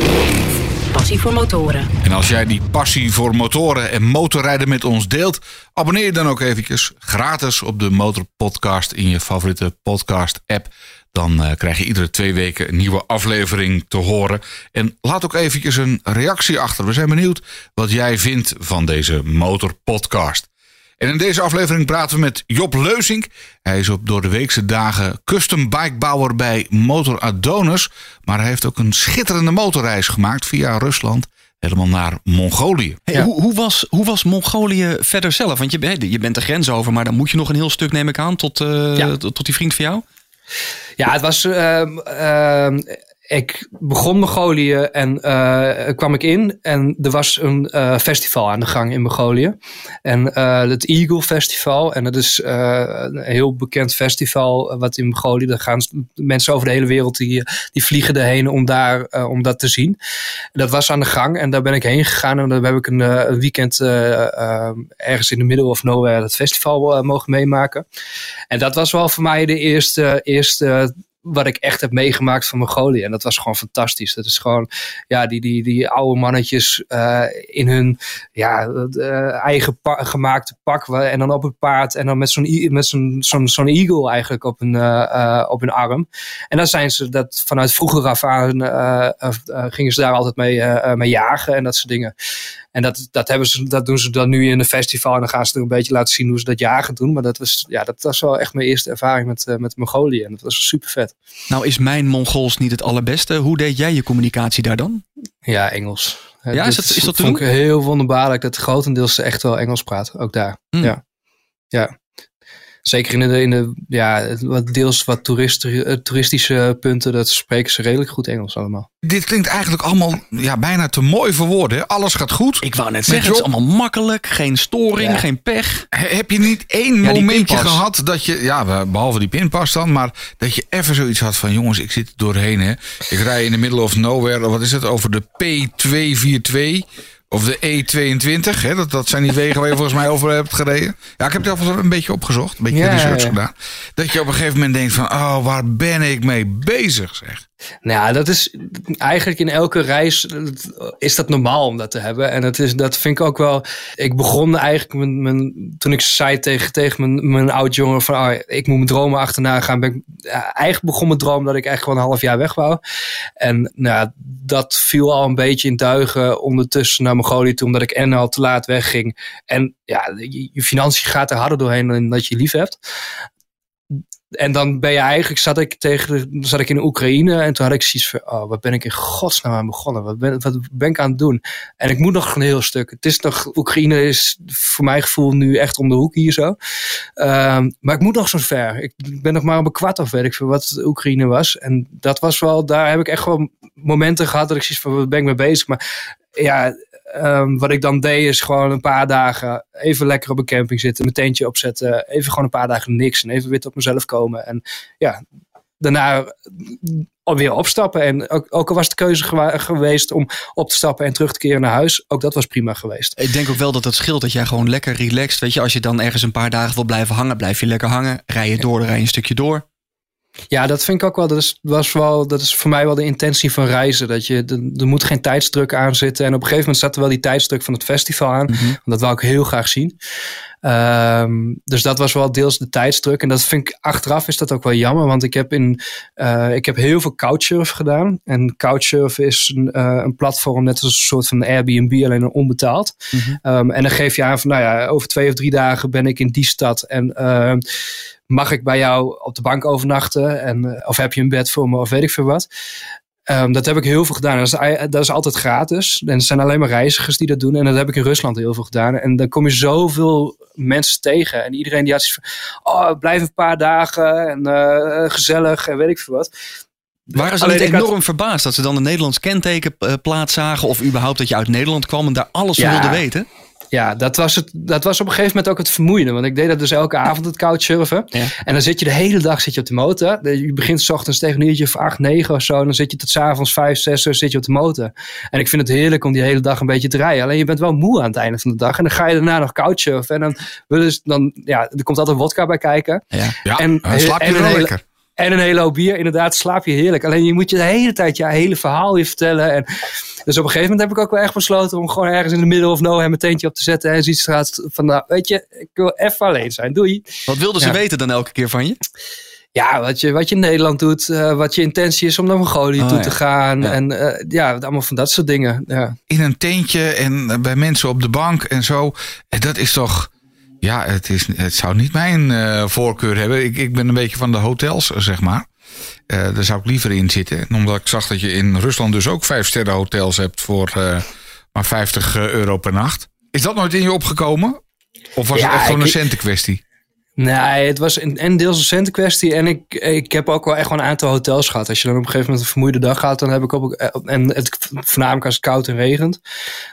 Passie voor motoren. En als jij die passie voor motoren en motorrijden met ons deelt, abonneer je dan ook eventjes gratis op de Motorpodcast in je favoriete podcast app. Dan eh, krijg je iedere twee weken een nieuwe aflevering te horen. En laat ook eventjes een reactie achter. We zijn benieuwd wat jij vindt van deze Motorpodcast. En in deze aflevering praten we met Job Leusink. Hij is op door de weekse dagen custom bikebouwer bij Motor Adonis. Maar hij heeft ook een schitterende motorreis gemaakt via Rusland. Helemaal naar Mongolië. Hey, Ja. hoe, hoe, was, hoe was Mongolië verder zelf? Want je, bent- je bent de grens over, maar dan moet je nog een heel stuk, neem ik aan, tot, eh, Ja. tot, tot die vriend van jou. Ja, het was. ehm, ehm, ik begon Mongolië en eh, kwam ik in. En er was een eh, festival aan de gang in Mongolië. En eh, het Eagle Festival. En dat is een heel bekend festival wat in Mongolië. Daar gaan mensen over de hele wereld die, die vliegen erheen om, daar, om dat te zien. Dat was aan de gang en daar ben ik heen gegaan. En dan heb ik een, weekend ergens in de middle of nowhere het festival mogen meemaken. En dat was wel voor mij de eerste, eerste wat ik echt heb meegemaakt van Mongolië. En dat was gewoon fantastisch. Dat is gewoon, ja, die, die, die oude mannetjes uh, in hun ja, uh, eigen gemaakte pak. En dan op het paard. En dan met zo'n met zo'n zo'n eagle eigenlijk op hun, uh, op hun arm. En dan zijn ze dat vanuit vroeger af aan gingen ze daar altijd mee, mee jagen en dat soort dingen. En dat, dat, hebben ze, dat doen ze dan nu in een festival. En dan gaan ze er een beetje laten zien hoe ze dat jagen doen. Maar dat was, ja, dat was wel echt mijn eerste ervaring met, uh, met Mongolië. En dat was super vet. Nou is mijn Mongols niet het allerbeste. Hoe deed jij je communicatie daar dan? Ja, Engels. Ja, is dat, is dat vond ik heel wonderbaarlijk dat grotendeels echt wel Engels praten. Ook daar. Mm. Ja. Ja. Zeker in de, in de ja, wat deels wat toeristische punten, dat spreken ze redelijk goed Engels allemaal. Dit klinkt eigenlijk allemaal ja, bijna te mooi voor woorden. Alles gaat goed. Ik wou net zeggen, het is allemaal makkelijk. Geen storing, geen pech. heb je niet één momentje gehad dat je, ja, behalve die pinpas dan, maar dat je even zoiets had van, jongens, ik zit er doorheen. Hè. Ik rij in de middle of nowhere, wat is het, over de P242 of de E22, hè? Dat, dat zijn die wegen waar je volgens mij over hebt gereden. Ja, ik heb het alvast een beetje opgezocht, een beetje ja, research gedaan. Dat je op een gegeven moment denkt van, oh, waar ben ik mee bezig, zeg. Nou ja, dat is eigenlijk in elke reis is dat normaal om dat te hebben. En dat, is, dat vind ik ook wel. Ik begon eigenlijk mijn, toen ik zei tegen, tegen mijn, mijn oud jongen van oh, ik moet mijn dromen achterna gaan. Ben ik, eigenlijk begon mijn droom dat ik eigenlijk wel een half jaar weg wou. En nou, dat viel al een beetje in duigen ondertussen naar Mongolië toe, omdat ik en al te laat wegging. En ja, je, je financiën gaat er harder doorheen dan dat je lief hebt en dan ben je eigenlijk, zat ik tegen, zat ik in Oekraïne en toen had ik zoiets van, oh, wat ben ik in godsnaam aan begonnen? Wat ben, wat ben ik aan het doen? En ik moet nog een heel stuk. Het is nog, Oekraïne is voor mijn gevoel nu echt om de hoek hier zo. Um, maar ik moet nog zo ver. Ik ben nog maar op een kwart of weet ik veel wat Oekraïne was. En dat was wel, daar heb ik echt wel momenten gehad dat ik zoiets van, wat ben ik mee bezig? Maar ja, Um, wat ik dan deed is gewoon een paar dagen even lekker op een camping zitten, mijn tentje opzetten, even gewoon een paar dagen niks en even weer tot mezelf komen. En ja, daarna weer opstappen. En ook, ook al was de keuze geweest om op te stappen en terug te keren naar huis, ook dat was prima geweest. Ik denk ook wel dat het scheelt dat jij gewoon lekker relaxed, weet je, als je dan ergens een paar dagen wil blijven hangen, blijf je lekker hangen, rij je door, rij je een stukje door. Ja, dat vind ik ook wel. Dat is, was wel, dat is voor mij wel de intentie van reizen. Dat je, er moet geen tijdsdruk aan zitten. En op een gegeven moment zat er wel die tijdsdruk van het festival aan. Mm Dat wou ik heel graag zien. Um, dus dat was wel deels de tijdsdruk. En dat vind ik achteraf is dat ook wel jammer. Want ik heb, in, uh, ik heb heel veel couchsurf gedaan. En couchsurf is een, uh, een platform net als een soort van Airbnb, alleen een onbetaald. Mm -hmm. um, en dan geef je aan van, nou ja, over twee of drie dagen ben ik in die stad. En uh, mag ik bij jou op de bank overnachten? En, uh, of heb je een bed voor me of weet ik veel wat. Um, dat heb ik heel veel gedaan. Dat is, dat is altijd gratis. En het zijn alleen maar reizigers die dat doen. En dat heb ik in Rusland heel veel gedaan. En dan kom je zoveel mensen tegen. En iedereen die had zoiets van... Oh, blijf een paar dagen. En uh, gezellig. En weet ik veel wat. Waren ze niet enorm had... verbaasd dat ze dan een Nederlands kenteken plaats zagen? Of überhaupt dat je uit Nederland kwam en daar alles van wilde weten? Ja, dat was, het, dat was op een gegeven moment ook het vermoeiende. Want ik deed dat dus elke avond, het couchsurfen. Ja. En dan zit je de hele dag zit je op de motor. Je begint s ochtends tegen een uurtje of acht, negen of zo. En dan zit je tot s avonds vijf, zes uur zit je op de motor. En ik vind het heerlijk om die hele dag een beetje te rijden. Alleen je bent wel moe aan het einde van de dag. En dan ga je daarna nog couchsurfen. En dan, willen ze, dan ja, er komt altijd wodka bij kijken. Ja, ja en, dan slaap je wel lekker. En een hele hoop bier. Inderdaad, slaap je heerlijk. Alleen je moet je de hele tijd je hele verhaal weer vertellen. En dus op een gegeven moment heb ik ook wel echt besloten om gewoon ergens in de middel of nowhere mijn teentje op te zetten. En ziet straat van, nou, weet je, ik wil even alleen zijn. Doei. Wat wilden ze weten dan elke keer van je? Ja, wat je, wat je in Nederland doet, uh, wat je intentie is om naar Mongolië oh, toe te gaan. Ja. En uh, ja, allemaal van dat soort dingen. Ja. In een tentje en bij mensen op de bank en zo. Dat is toch ja, het, is, het zou niet mijn uh, voorkeur hebben. Ik, ik ben een beetje van de hotels, zeg maar. Uh, daar zou ik liever in zitten. Omdat ik zag dat je in Rusland dus ook vijf sterren hotels hebt voor uh, maar 50 euro per nacht. Is dat nooit in je opgekomen? Of was ja, het echt gewoon een centenkwestie? Nee, het was een, en deels een centenkwestie. En ik, ik heb ook wel echt gewoon een aantal hotels gehad. Als je dan op een gegeven moment een vermoeide dag gaat, dan heb ik ook. En het, voornamelijk als het koud en regent.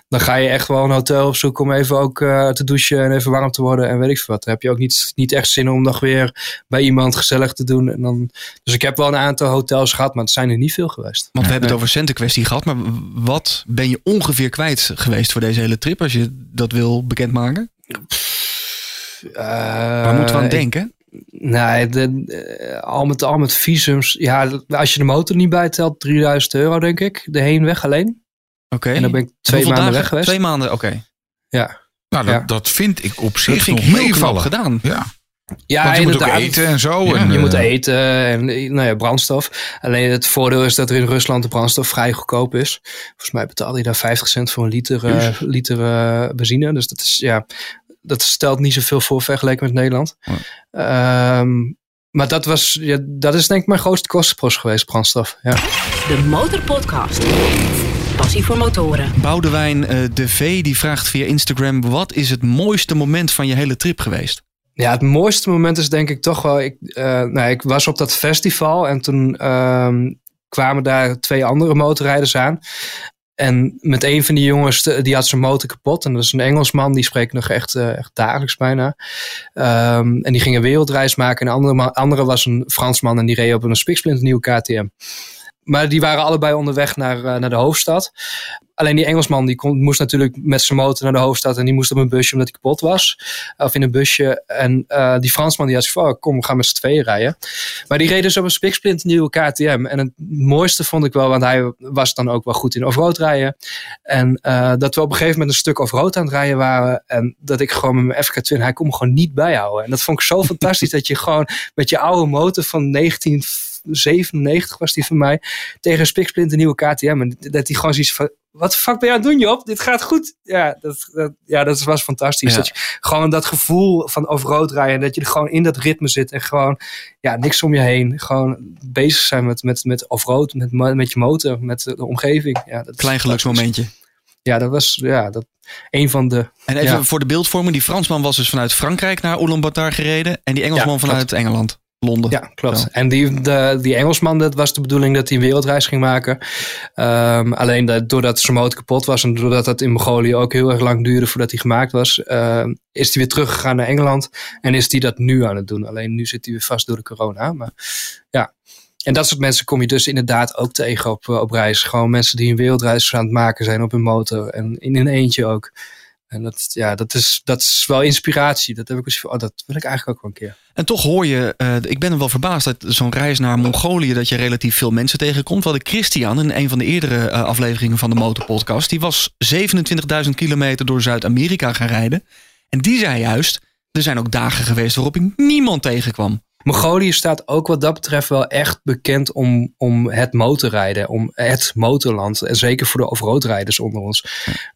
Dan ga je echt wel een hotel opzoeken om even ook uh, te douchen en even warm te worden. En weet ik veel wat. Dan heb je ook niet, niet echt zin om nog weer bij iemand gezellig te doen. En dan, dus ik heb wel een aantal hotels gehad, maar het zijn er niet veel geweest. Want we hebben het over centenkwestie gehad. Maar wat ben je ongeveer kwijt geweest voor deze hele trip? Als je dat wil bekendmaken? Uh, Waar moeten we aan denken? Nee, de, eh, al met al met visums. Ja, als je de motor niet bijtelt, 3000 euro denk ik. De heenweg alleen. Oké. En dan ben ik twee maanden dagen? weg geweest. Twee maanden, oké. Ja. Nou, dat, Ja. dat vind ik op zich nog meevallen. gedaan. Ja, Ja, want je moet ook eten en zo. Ja, en, Je eh, moet eten en nou ja, brandstof. Alleen het voordeel is dat er in Rusland de brandstof vrij goedkoop is. Volgens mij betaalde je daar 50 cent voor een liter, eh, liter eh, benzine. Dus dat is ja, dat stelt niet zoveel voor vergeleken met Nederland. Ja. Ehm, maar dat was, ja, dat is denk ik mijn grootste kostenpost geweest, brandstof. Ja. De Motorpodcast. Passie voor motoren. Boudewijn eh, de V die vraagt via Instagram: wat is het mooiste moment van je hele trip geweest? Ja, het mooiste moment is denk ik toch wel. Ik, eh, nou, ik was op dat festival en toen ehm, kwamen daar twee andere motorrijders aan. En met een van die jongens, die had zijn motor kapot. En dat is een Engelsman, die spreekt nog echt, eh, echt dagelijks bijna. Ehm, en die ging een wereldreis maken. En de andere, andere was een Fransman en die reed op een spiksplint nieuwe KTM. Maar die waren allebei onderweg naar, eh, naar de hoofdstad. Alleen die Engelsman die kon, moest natuurlijk met zijn motor naar de hoofdstad. En die moest op een busje omdat hij kapot was. Of in een busje. En eh, die Fransman die had van, oh, kom, we gaan met z'n tweeën rijden. Maar die reed dus op een spiksplint nieuwe KTM. En het mooiste vond ik wel, want hij was dan ook wel goed in offroad rijden. En eh, dat we op een gegeven moment een stuk offroad aan het rijden waren. En dat ik gewoon met mijn FK Twin, hij kon me gewoon niet bijhouden. En dat vond ik zo fantastisch dat je gewoon met je oude motor van 1997 was die van mij. Tegen een spiksplint een nieuwe KTM. En dat hij gewoon zoiets van, wat de fuck ben je aan het doen Job? Dit gaat goed. Ja, dat, dat, ja, dat was fantastisch. Ja. Dat je gewoon dat gevoel van offroad rijden. Dat je er gewoon in dat ritme zit. En gewoon ja, niks om je heen. Gewoon bezig zijn met, met, met offroad. Met, met je motor. Met de omgeving. Ja, dat Klein geluksmomentje. Ja, dat was ja, dat, een van de... En even Ja. voor de beeldvorming: die Fransman was dus vanuit Frankrijk naar Ulaanbaatar gereden. En die Engelsman Ja, vanuit Engeland, Londen. Ja, klopt. Zo. En die, de, die Engelsman, dat was de bedoeling dat hij een wereldreis ging maken. Ehm, alleen dat, doordat zijn motor kapot was en doordat dat in Mongolië ook heel erg lang duurde voordat hij gemaakt was, ehm, is hij weer teruggegaan naar Engeland. En is hij dat nu aan het doen. Alleen nu zit hij weer vast door de corona. Maar ja. En dat soort mensen kom je dus inderdaad ook tegen op, eh, op reis. Gewoon mensen die een wereldreis aan het maken zijn op hun motor. En in een eentje ook. En dat, ja, dat, is, dat is wel inspiratie. Dat heb ik dus oh, dat wil ik eigenlijk ook wel een keer. En toch hoor je, eh, ik ben er wel verbaasd dat zo'n reis naar Mongolië, dat je relatief veel mensen tegenkomt. Wat ik Christian in een van de eerdere eh, afleveringen van de Motorpodcast, die was 27.000 kilometer door Zuid-Amerika gaan rijden. En die zei juist, er zijn ook dagen geweest waarop ik niemand tegenkwam. Mongolië staat ook wat dat betreft wel echt bekend om, om het motorrijden, om het motorland. En zeker voor de offroadrijders onder ons.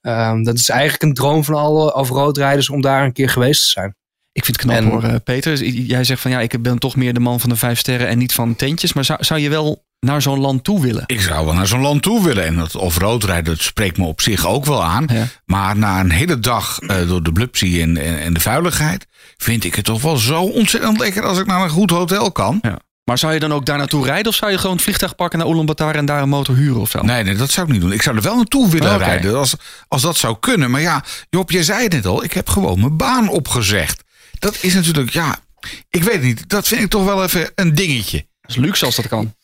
Ehm, dat is eigenlijk een droom van alle offroadrijders om daar een keer geweest te zijn. Ik vind het knap En- hoor, eh, Peter. Jij zegt van ja, ik ben toch meer de man van de vijf sterren en niet van tentjes. Maar zou, zou je wel naar zo'n land toe willen? Ik zou wel naar zo'n land toe willen. En dat offroad rijden, dat spreekt me op zich ook wel aan. Ja. Maar na een hele dag eh, door de blupsie en, en, en de vuiligheid... vind ik het toch wel zo ontzettend lekker als ik naar een goed hotel kan. Ja. Maar zou je dan ook daar naartoe rijden? Of zou je gewoon het vliegtuig pakken naar Ulaanbaatar en daar een motor huren of zo? Nee, nee, dat zou ik niet doen. Ik zou er wel naartoe willen rijden als, als dat zou kunnen. Maar ja, Job, je zei het net al. Ik heb gewoon mijn baan opgezegd. Dat is natuurlijk, ja, ik weet het niet. Dat vind ik toch wel even een dingetje. Dat is luxe als dat kan.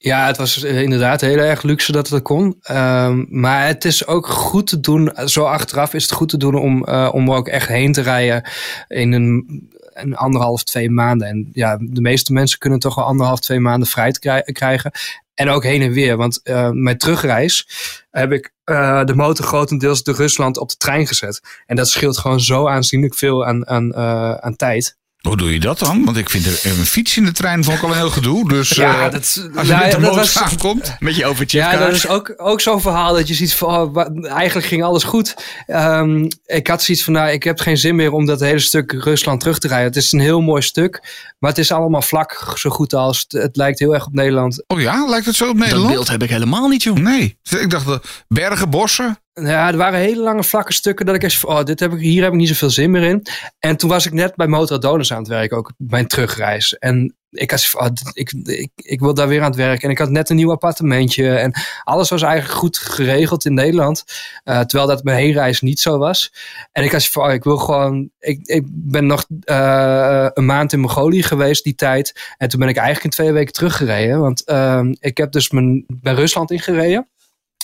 Ja, het was inderdaad heel erg luxe dat het kon. Ehm, maar het is ook goed te doen, zo achteraf is het goed te doen om, eh, om ook echt heen te rijden in een, een anderhalf, twee maanden. En ja, de meeste mensen kunnen toch wel anderhalf, twee maanden vrij krijgen. En ook heen en weer. Want eh, mijn terugreis heb ik eh, de motor grotendeels door Rusland op de trein gezet. En dat scheelt gewoon zo aanzienlijk veel aan, aan, aan tijd. Hoe doe je dat dan? Want ik vind er een fiets in de trein vond ik al een heel gedoe. Dus Ja, eh, dat, als je nou, met de dat motor was- aankomt... Met je overchip Ja, dat is ook, ook zo'n verhaal dat je ziet van, oh, eigenlijk ging alles goed. Ehm, ik had zoiets van, nou, ik heb geen zin meer om dat hele stuk Rusland terug te rijden. Het is een heel mooi stuk, maar het is allemaal vlak zo goed als. Het, het lijkt heel erg op Nederland. Oh ja, lijkt het zo op Dat Nederland? beeld heb ik helemaal niet, joh. Nee. Ik dacht, de bergen, bossen. Ja, er waren hele lange vlakke stukken dat ik van, oh, dit heb ik, hier heb ik niet zoveel zin meer in. En toen was ik net bij Motor Donors aan het werken, ook mijn terugreis. En ik had oh, ik, ik, ik wil daar weer aan het werk. En ik had net een nieuw appartementje. En alles was eigenlijk goed geregeld in Nederland. Eh, terwijl dat mijn heenreis niet zo was. En ik had van, oh, ik wil gewoon... Ik, ik ben nog eh, een maand in Mongolië geweest die tijd. En toen ben ik eigenlijk in twee weken teruggereden. Want ehm, ik heb dus mijn, bij Rusland ingereden.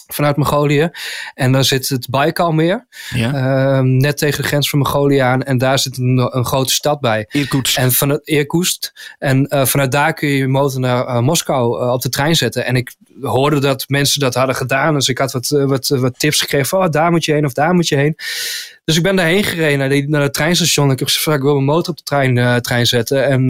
Vanuit Mongolië. En dan zit het Baikalmeer, Ja. ehm, net tegen de grens van Mongolië aan. En daar zit een, een grote stad bij. Irkutsk. En van het Irkutsk. En eh, vanuit daar kun je je motor naar eh, Moskou eh, op de trein zetten. En ik hoorde dat mensen dat hadden gedaan. Dus ik had wat, wat, wat tips gekregen van oh, daar moet je heen of daar moet je heen. Dus ik ben daarheen gereden naar, die, naar het treinstation. Ik heb gezegd, ik wil mijn motor op de trein, trein zetten. En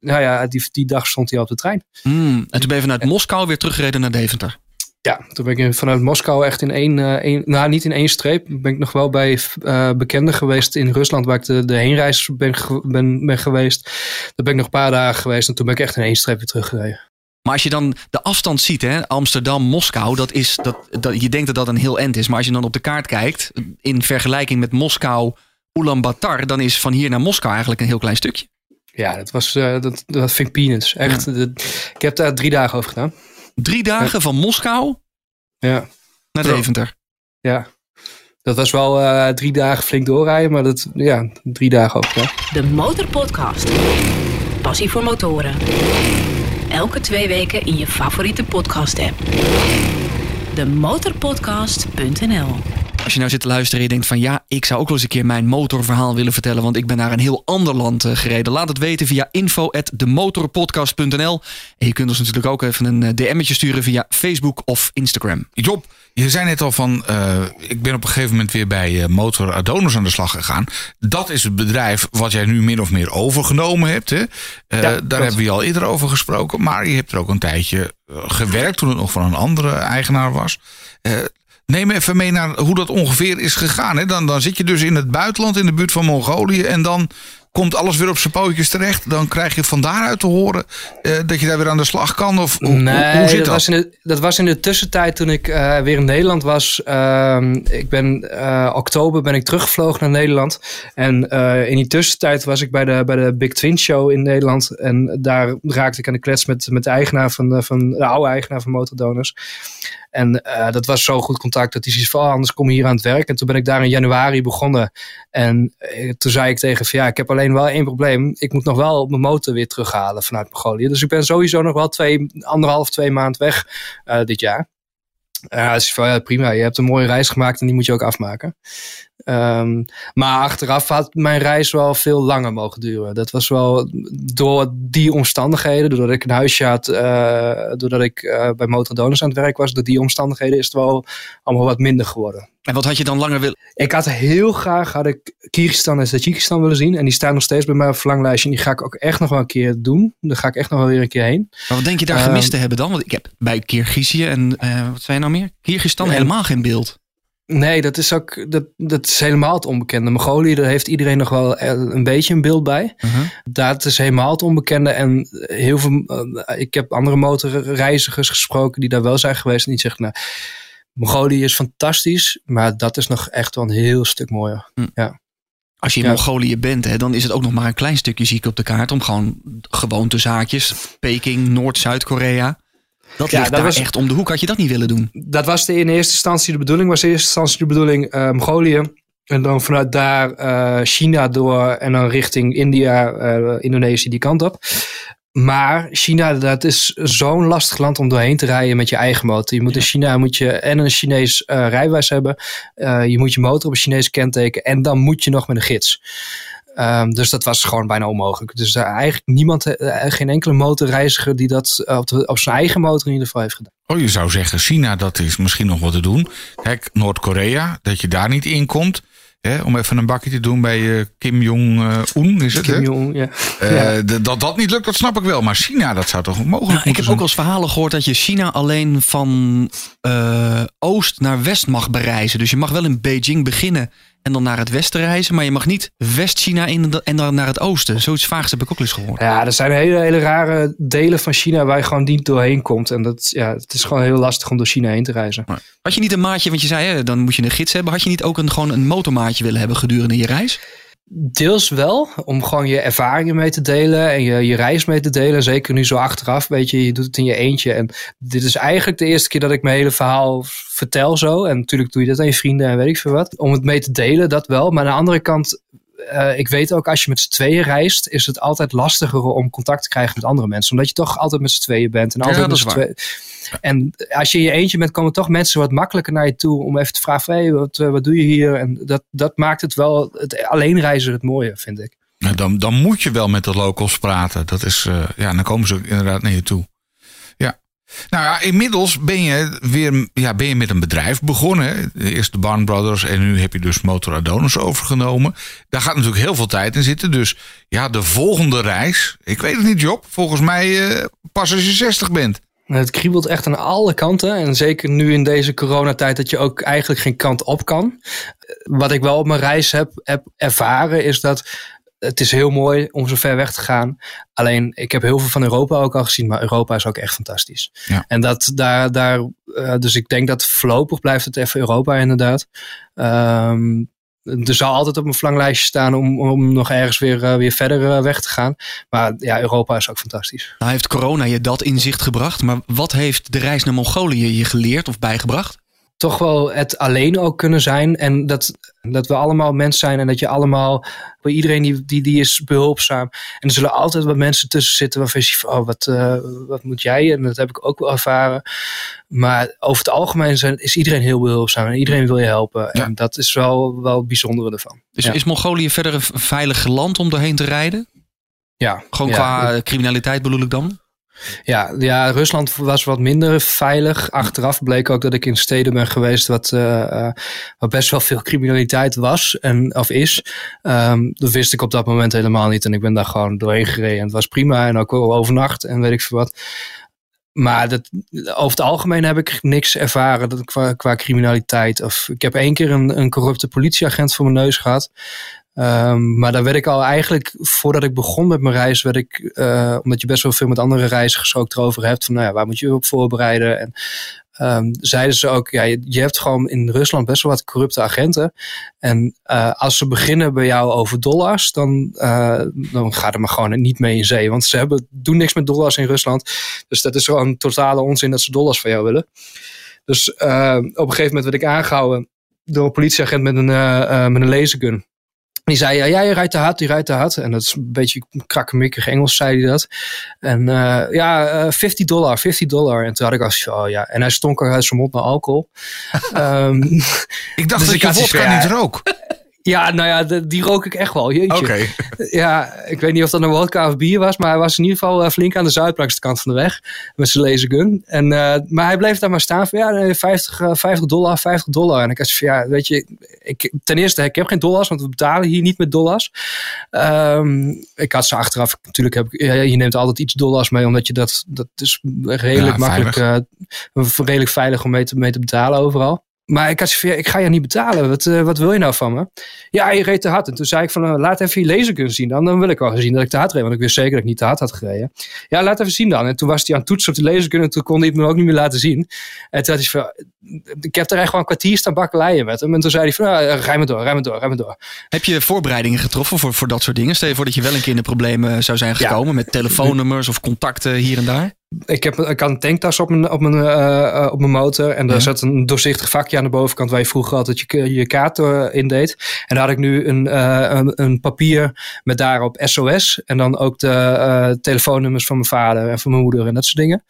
nou ja, die, die dag stond hij op de trein. Hmm. En toen ben je vanuit Moskou weer teruggereden naar Deventer. Ja, toen ben ik vanuit Moskou echt in één, eh, één nou niet in één streep, ben ik nog wel bij eh bekenden geweest in Rusland, waar ik de, de heenreis ben, ben, ben geweest. Daar ben ik nog een paar dagen geweest en toen ben ik echt in één streep weer teruggereden. Maar als je dan de afstand ziet, hè, Amsterdam, Moskou, dat is, dat, dat, je denkt dat dat een heel end is. Maar als je dan op de kaart kijkt, in vergelijking met Moskou, Ulaanbaatar, dan is van hier naar Moskou eigenlijk een heel klein stukje. Ja, dat was, eh, dat, dat vind ik peanuts. Echt, dat- ik heb daar drie dagen over gedaan. Drie dagen van Moskou Ja, naar. Deventer. ja. Dat was wel eh, drie dagen flink doorrijden, maar dat, ja, drie dagen over gedaan. De Motorpodcast. Passie voor motoren. Elke twee weken in je favoriete podcast-app. Demotorpodcast.nl Als je nou zit te luisteren en je denkt van ja, ik zou ook wel eens een keer mijn motorverhaal willen vertellen, want ik ben naar een heel ander land eh, gereden. Laat het weten via info@demotorpodcast.nl. En je kunt ons natuurlijk ook even een eh, DM'tje sturen via Facebook of Instagram. Job, je zei net al van, eh, ik ben op een gegeven moment weer bij Motor Adonus aan de slag gegaan. Dat is het bedrijf wat jij nu min of meer overgenomen hebt. Hè? Daar klopt. hebben we al eerder over gesproken. Maar je hebt er ook een tijdje gewerkt toen het nog van een andere eigenaar was. Neem even mee naar hoe dat ongeveer is gegaan. Hè? Dan, dan zit je dus in het buitenland, in de buurt van Mongolië. En dan komt alles weer op zijn pootjes terecht. Dan krijg je van daaruit te horen eh, dat je daar weer aan de slag kan. Of hoe, hoe- Nee, hoe zit dat, dat? Was in de, dat was in de tussentijd toen ik eh, weer in Nederland was. Ehm, ik ben eh, oktober ben ik teruggevlogen naar Nederland. En in die tussentijd was ik bij de, bij de Big Twin Show in Nederland. En daar raakte ik aan de klets met, met de eigenaar van, van de oude eigenaar van Motordonors. En dat was zo goed contact dat hij zei van, "Oh, anders kom je hier aan het werk. En toen ben ik daar in januari begonnen. En toen zei ik tegen van, ja, ik heb alleen wel één probleem. Ik moet nog wel mijn motor weer terughalen vanuit Mongolië. Dus ik ben sowieso nog wel twee, anderhalf, twee maand weg eh, dit jaar. Ja, van, ja, prima. Je hebt een mooie reis gemaakt en die moet je ook afmaken. Ehm, maar achteraf had mijn reis wel veel langer mogen duren. Dat was wel door die omstandigheden, doordat ik een huisje had, eh, doordat ik eh, bij Motordonors aan het werk was, door die omstandigheden is het wel allemaal wat minder geworden. En wat had je dan langer willen? Ik had heel graag had ik Kyrgyzstan en Tajikistan willen zien. En die staan nog steeds bij mij op verlanglijstje. En die ga ik ook echt nog wel een keer doen. Daar ga ik echt nog wel weer een keer heen. Maar wat denk je daar Ehm, gemist te hebben dan? Want ik heb bij Kirgizië en eh, wat zei je nou meer? Kyrgyzstan helemaal geen beeld. Nee, dat is ook dat, dat is helemaal het onbekende. Mongolië, daar heeft iedereen nog wel eh, een beetje een beeld bij. Dat is helemaal het onbekende. En heel veel, eh, ik heb andere motorreizigers gesproken die daar wel zijn geweest. En die zeggen, nou, Mongolië is fantastisch. Maar dat is nog echt wel een heel stuk mooier. Als je in Ja. Mongolië bent, hè, dan is het ook nog maar een klein stukje ziek op de kaart. Om gewoon gewoontezaakjes. Peking, Noord-Zuid-Korea. Dat Ja, ligt dat daar was- echt om de hoek. Had je dat niet willen doen? dat was de, in eerste instantie de bedoeling. Was in eerste instantie de bedoeling eh, Mongolië. En dan vanuit daar eh, China door en dan richting India, eh, Indonesië die kant op. Maar China, dat is zo'n lastig land om doorheen te rijden met je eigen motor. Je moet in China moet je en een Chinees eh, rijbewijs hebben. Eh, je moet je motor op een Chinees kenteken. En dan moet je nog met een gids. Ehm, dus dat was gewoon bijna onmogelijk. Dus daar eigenlijk niemand, geen enkele motorreiziger die dat op, de- op zijn eigen motor in ieder geval heeft gedaan. Oh, je zou zeggen, China, dat is misschien nog wat te doen. Kijk, Noord-Korea, dat je daar niet in komt. Hè, om even een bakje te doen bij eh, Kim Jong-un, is het? Kim hè? Jong, ja. Eh, Dat dat niet lukt, dat snap ik wel. Maar China, dat zou toch mogelijk Nou, ik moeten heb zijn? ook als verhalen gehoord dat je China alleen van eh, oost naar west mag bereizen. Dus je mag wel in Beijing beginnen en dan naar het westen reizen. Maar je mag niet West-China in en dan naar het oosten. Zoiets vaags heb ik ook eens gehoord. Ja, er zijn hele, hele rare delen van China waar je gewoon niet doorheen komt. En dat, ja, het is gewoon heel lastig om door China heen te reizen. Had je niet een maatje, want je zei hè, dan moet je een gids hebben. Had je niet ook een, gewoon een motormaatje willen hebben gedurende je reis? Deels wel, om gewoon je ervaringen mee te delen en je, je reis mee te delen. Zeker nu zo achteraf, weet je, je doet het in je eentje. En dit is eigenlijk de eerste keer dat ik mijn hele verhaal vertel zo. En natuurlijk doe je dat aan je vrienden en weet ik veel wat. Om het mee te delen, dat wel. Maar aan de andere kant, eh, ik weet ook als je met z'n tweeën reist, is het altijd lastiger om contact te krijgen met andere mensen. Omdat je toch altijd met z'n tweeën bent. En altijd met z'n tweeën. En als je in je eentje bent, komen toch mensen wat makkelijker naar je toe om even te vragen: hey, wat, wat doe je hier? En dat, dat maakt het wel, het alleen reizen het mooie, vind ik. Nou, dan, dan moet je wel met de locals praten. Dat is, uh, ja, dan komen ze inderdaad naar je toe. Ja. Nou ja, inmiddels ben je weer ja, ben je met een bedrijf begonnen. Eerst de Barn Brothers en nu heb je dus Motor Adonis overgenomen. Daar gaat natuurlijk heel veel tijd in zitten. Dus ja, de volgende reis, ik weet het niet Job, volgens mij uh, pas als je 60 bent. Het kriebelt echt aan alle kanten. En zeker nu in deze coronatijd dat je ook eigenlijk geen kant op kan. Wat ik wel op mijn reis heb, heb ervaren is dat het is heel mooi om zo ver weg te gaan. Alleen, ik heb heel veel van Europa ook al gezien, maar Europa is ook echt fantastisch. Ja. En dat daar, daar uh, dus ik denk dat voorlopig blijft het even Europa inderdaad. Um, er zal altijd op mijn verlanglijstje staan om, om nog ergens weer, uh, weer verder uh, weg te gaan. Maar ja, Europa is ook fantastisch. Nou heeft corona je dat inzicht gebracht. Maar wat heeft de reis naar Mongolië je geleerd of bijgebracht? Toch wel het alleen ook kunnen zijn. En dat, dat we allemaal mens zijn en dat je allemaal, bij iedereen die, die, die is behulpzaam. En er zullen altijd wat mensen tussen zitten waarvan je ziet oh, wat, uh, wat moet jij? En dat heb ik ook wel ervaren. Maar over het algemeen zijn, is iedereen heel behulpzaam en iedereen wil je helpen. Ja. En dat is wel, wel het bijzondere ervan. Dus ja. is Mongolië verder een veilig land om doorheen te rijden? Ja. Gewoon qua criminaliteit bedoel ik dan? Ja, ja, Rusland was wat minder veilig. Achteraf bleek ook dat ik in steden ben geweest wat, uh, wat best wel veel criminaliteit was en of is. Um, dat wist ik op dat moment helemaal niet. En ik ben daar gewoon doorheen gereden. En het was prima en ook overnacht en weet ik veel wat. Maar dat, over het algemeen heb ik niks ervaren dat, qua, qua criminaliteit. Of, ik heb één keer een, een corrupte politieagent voor mijn neus gehad. Um, maar daar werd ik al eigenlijk, voordat ik begon met mijn reis, werd ik, uh, omdat je best wel veel met andere reizigers ook erover hebt, van nou ja, waar moet je op voorbereiden? En um, zeiden ze ook, ja, je, hebt gewoon in Rusland best wel wat corrupte agenten. En uh, als ze beginnen bij jou over dollars, dan, uh, dan gaat er maar gewoon niet mee in zee. Want ze hebben, doen niks met dollars in Rusland. Dus dat is gewoon totale onzin dat ze dollars van jou willen. Dus op een gegeven moment werd ik aangehouden door een politieagent met een, met een lasergun. Die zei, ja, jij rijdt te hard, die rijdt te hard. En dat is een beetje krakkemikkig Engels, zei hij dat. En uh, ja, uh, 50 dollar, 50 dollar. En toen had ik als oh ja. En hij stonk uit zijn mond naar alcohol. um, ik dacht dus dat ik je vodka niet rook. Ja, nou ja, de, die rook ik echt wel. Jeetje. Okay. Ja, ik weet niet of dat een wodka of bier was, maar hij was in ieder geval uh, flink aan de zuidelijkste kant van de weg met zijn lasergun. En, uh, maar hij bleef daar maar staan van ja, 50, uh, 50 dollar, 50 dollar. En ik zei van ja, weet je, ik, ten eerste, ik heb geen dollars, want we betalen hier niet met dollars. Um, ik had ze achteraf, natuurlijk heb ik, je neemt altijd iets dollars mee, omdat je dat, dat is redelijk ja, makkelijk. Uh, redelijk veilig om mee te, mee te betalen overal. Maar ik had ik ga je niet betalen. Wat, uh, wat wil je nou van me? Ja, je reed te hard. En toen zei ik van, uh, laat even je laser kunnen zien dan. Dan wil ik wel zien dat ik te hard reed. Want ik wist zeker dat ik niet te hard had gereden. Ja, laat even zien dan. En toen was hij aan het toetsen op de lasergun. En toen kon hij het me ook niet meer laten zien. En toen had hij van, ik heb er echt gewoon een kwartier staan bakkeleien met hem. En toen zei hij van, nou, rij me door, rij me door, rij me door. Heb je voorbereidingen getroffen voor, voor dat soort dingen? Stel je voor dat je wel een keer in de problemen zou zijn gekomen. Ja. Met telefoonnummers of contacten hier en daar? Ik, heb, ik had een tanktas op mijn, op mijn, uh, op mijn motor. En daar ja. zat een doorzichtig vakje aan de bovenkant waar je vroeger altijd je, je kaart uh, in deed. En daar had ik nu een, uh, een, een, papier met daarop SOS. En dan ook de telefoonnummers van mijn vader en van mijn moeder en dat soort dingen.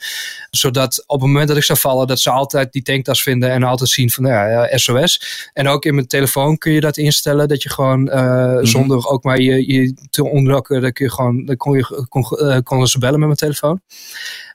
Zodat op het moment dat ik zou vallen, dat ze altijd die tanktas vinden en altijd zien van nou ja, SOS. En ook in mijn telefoon kun je dat instellen. Dat je gewoon -hmm. zonder ook maar je, je te onderlokken, dat kun je gewoon, dan kon je kon, kon ze bellen met mijn telefoon.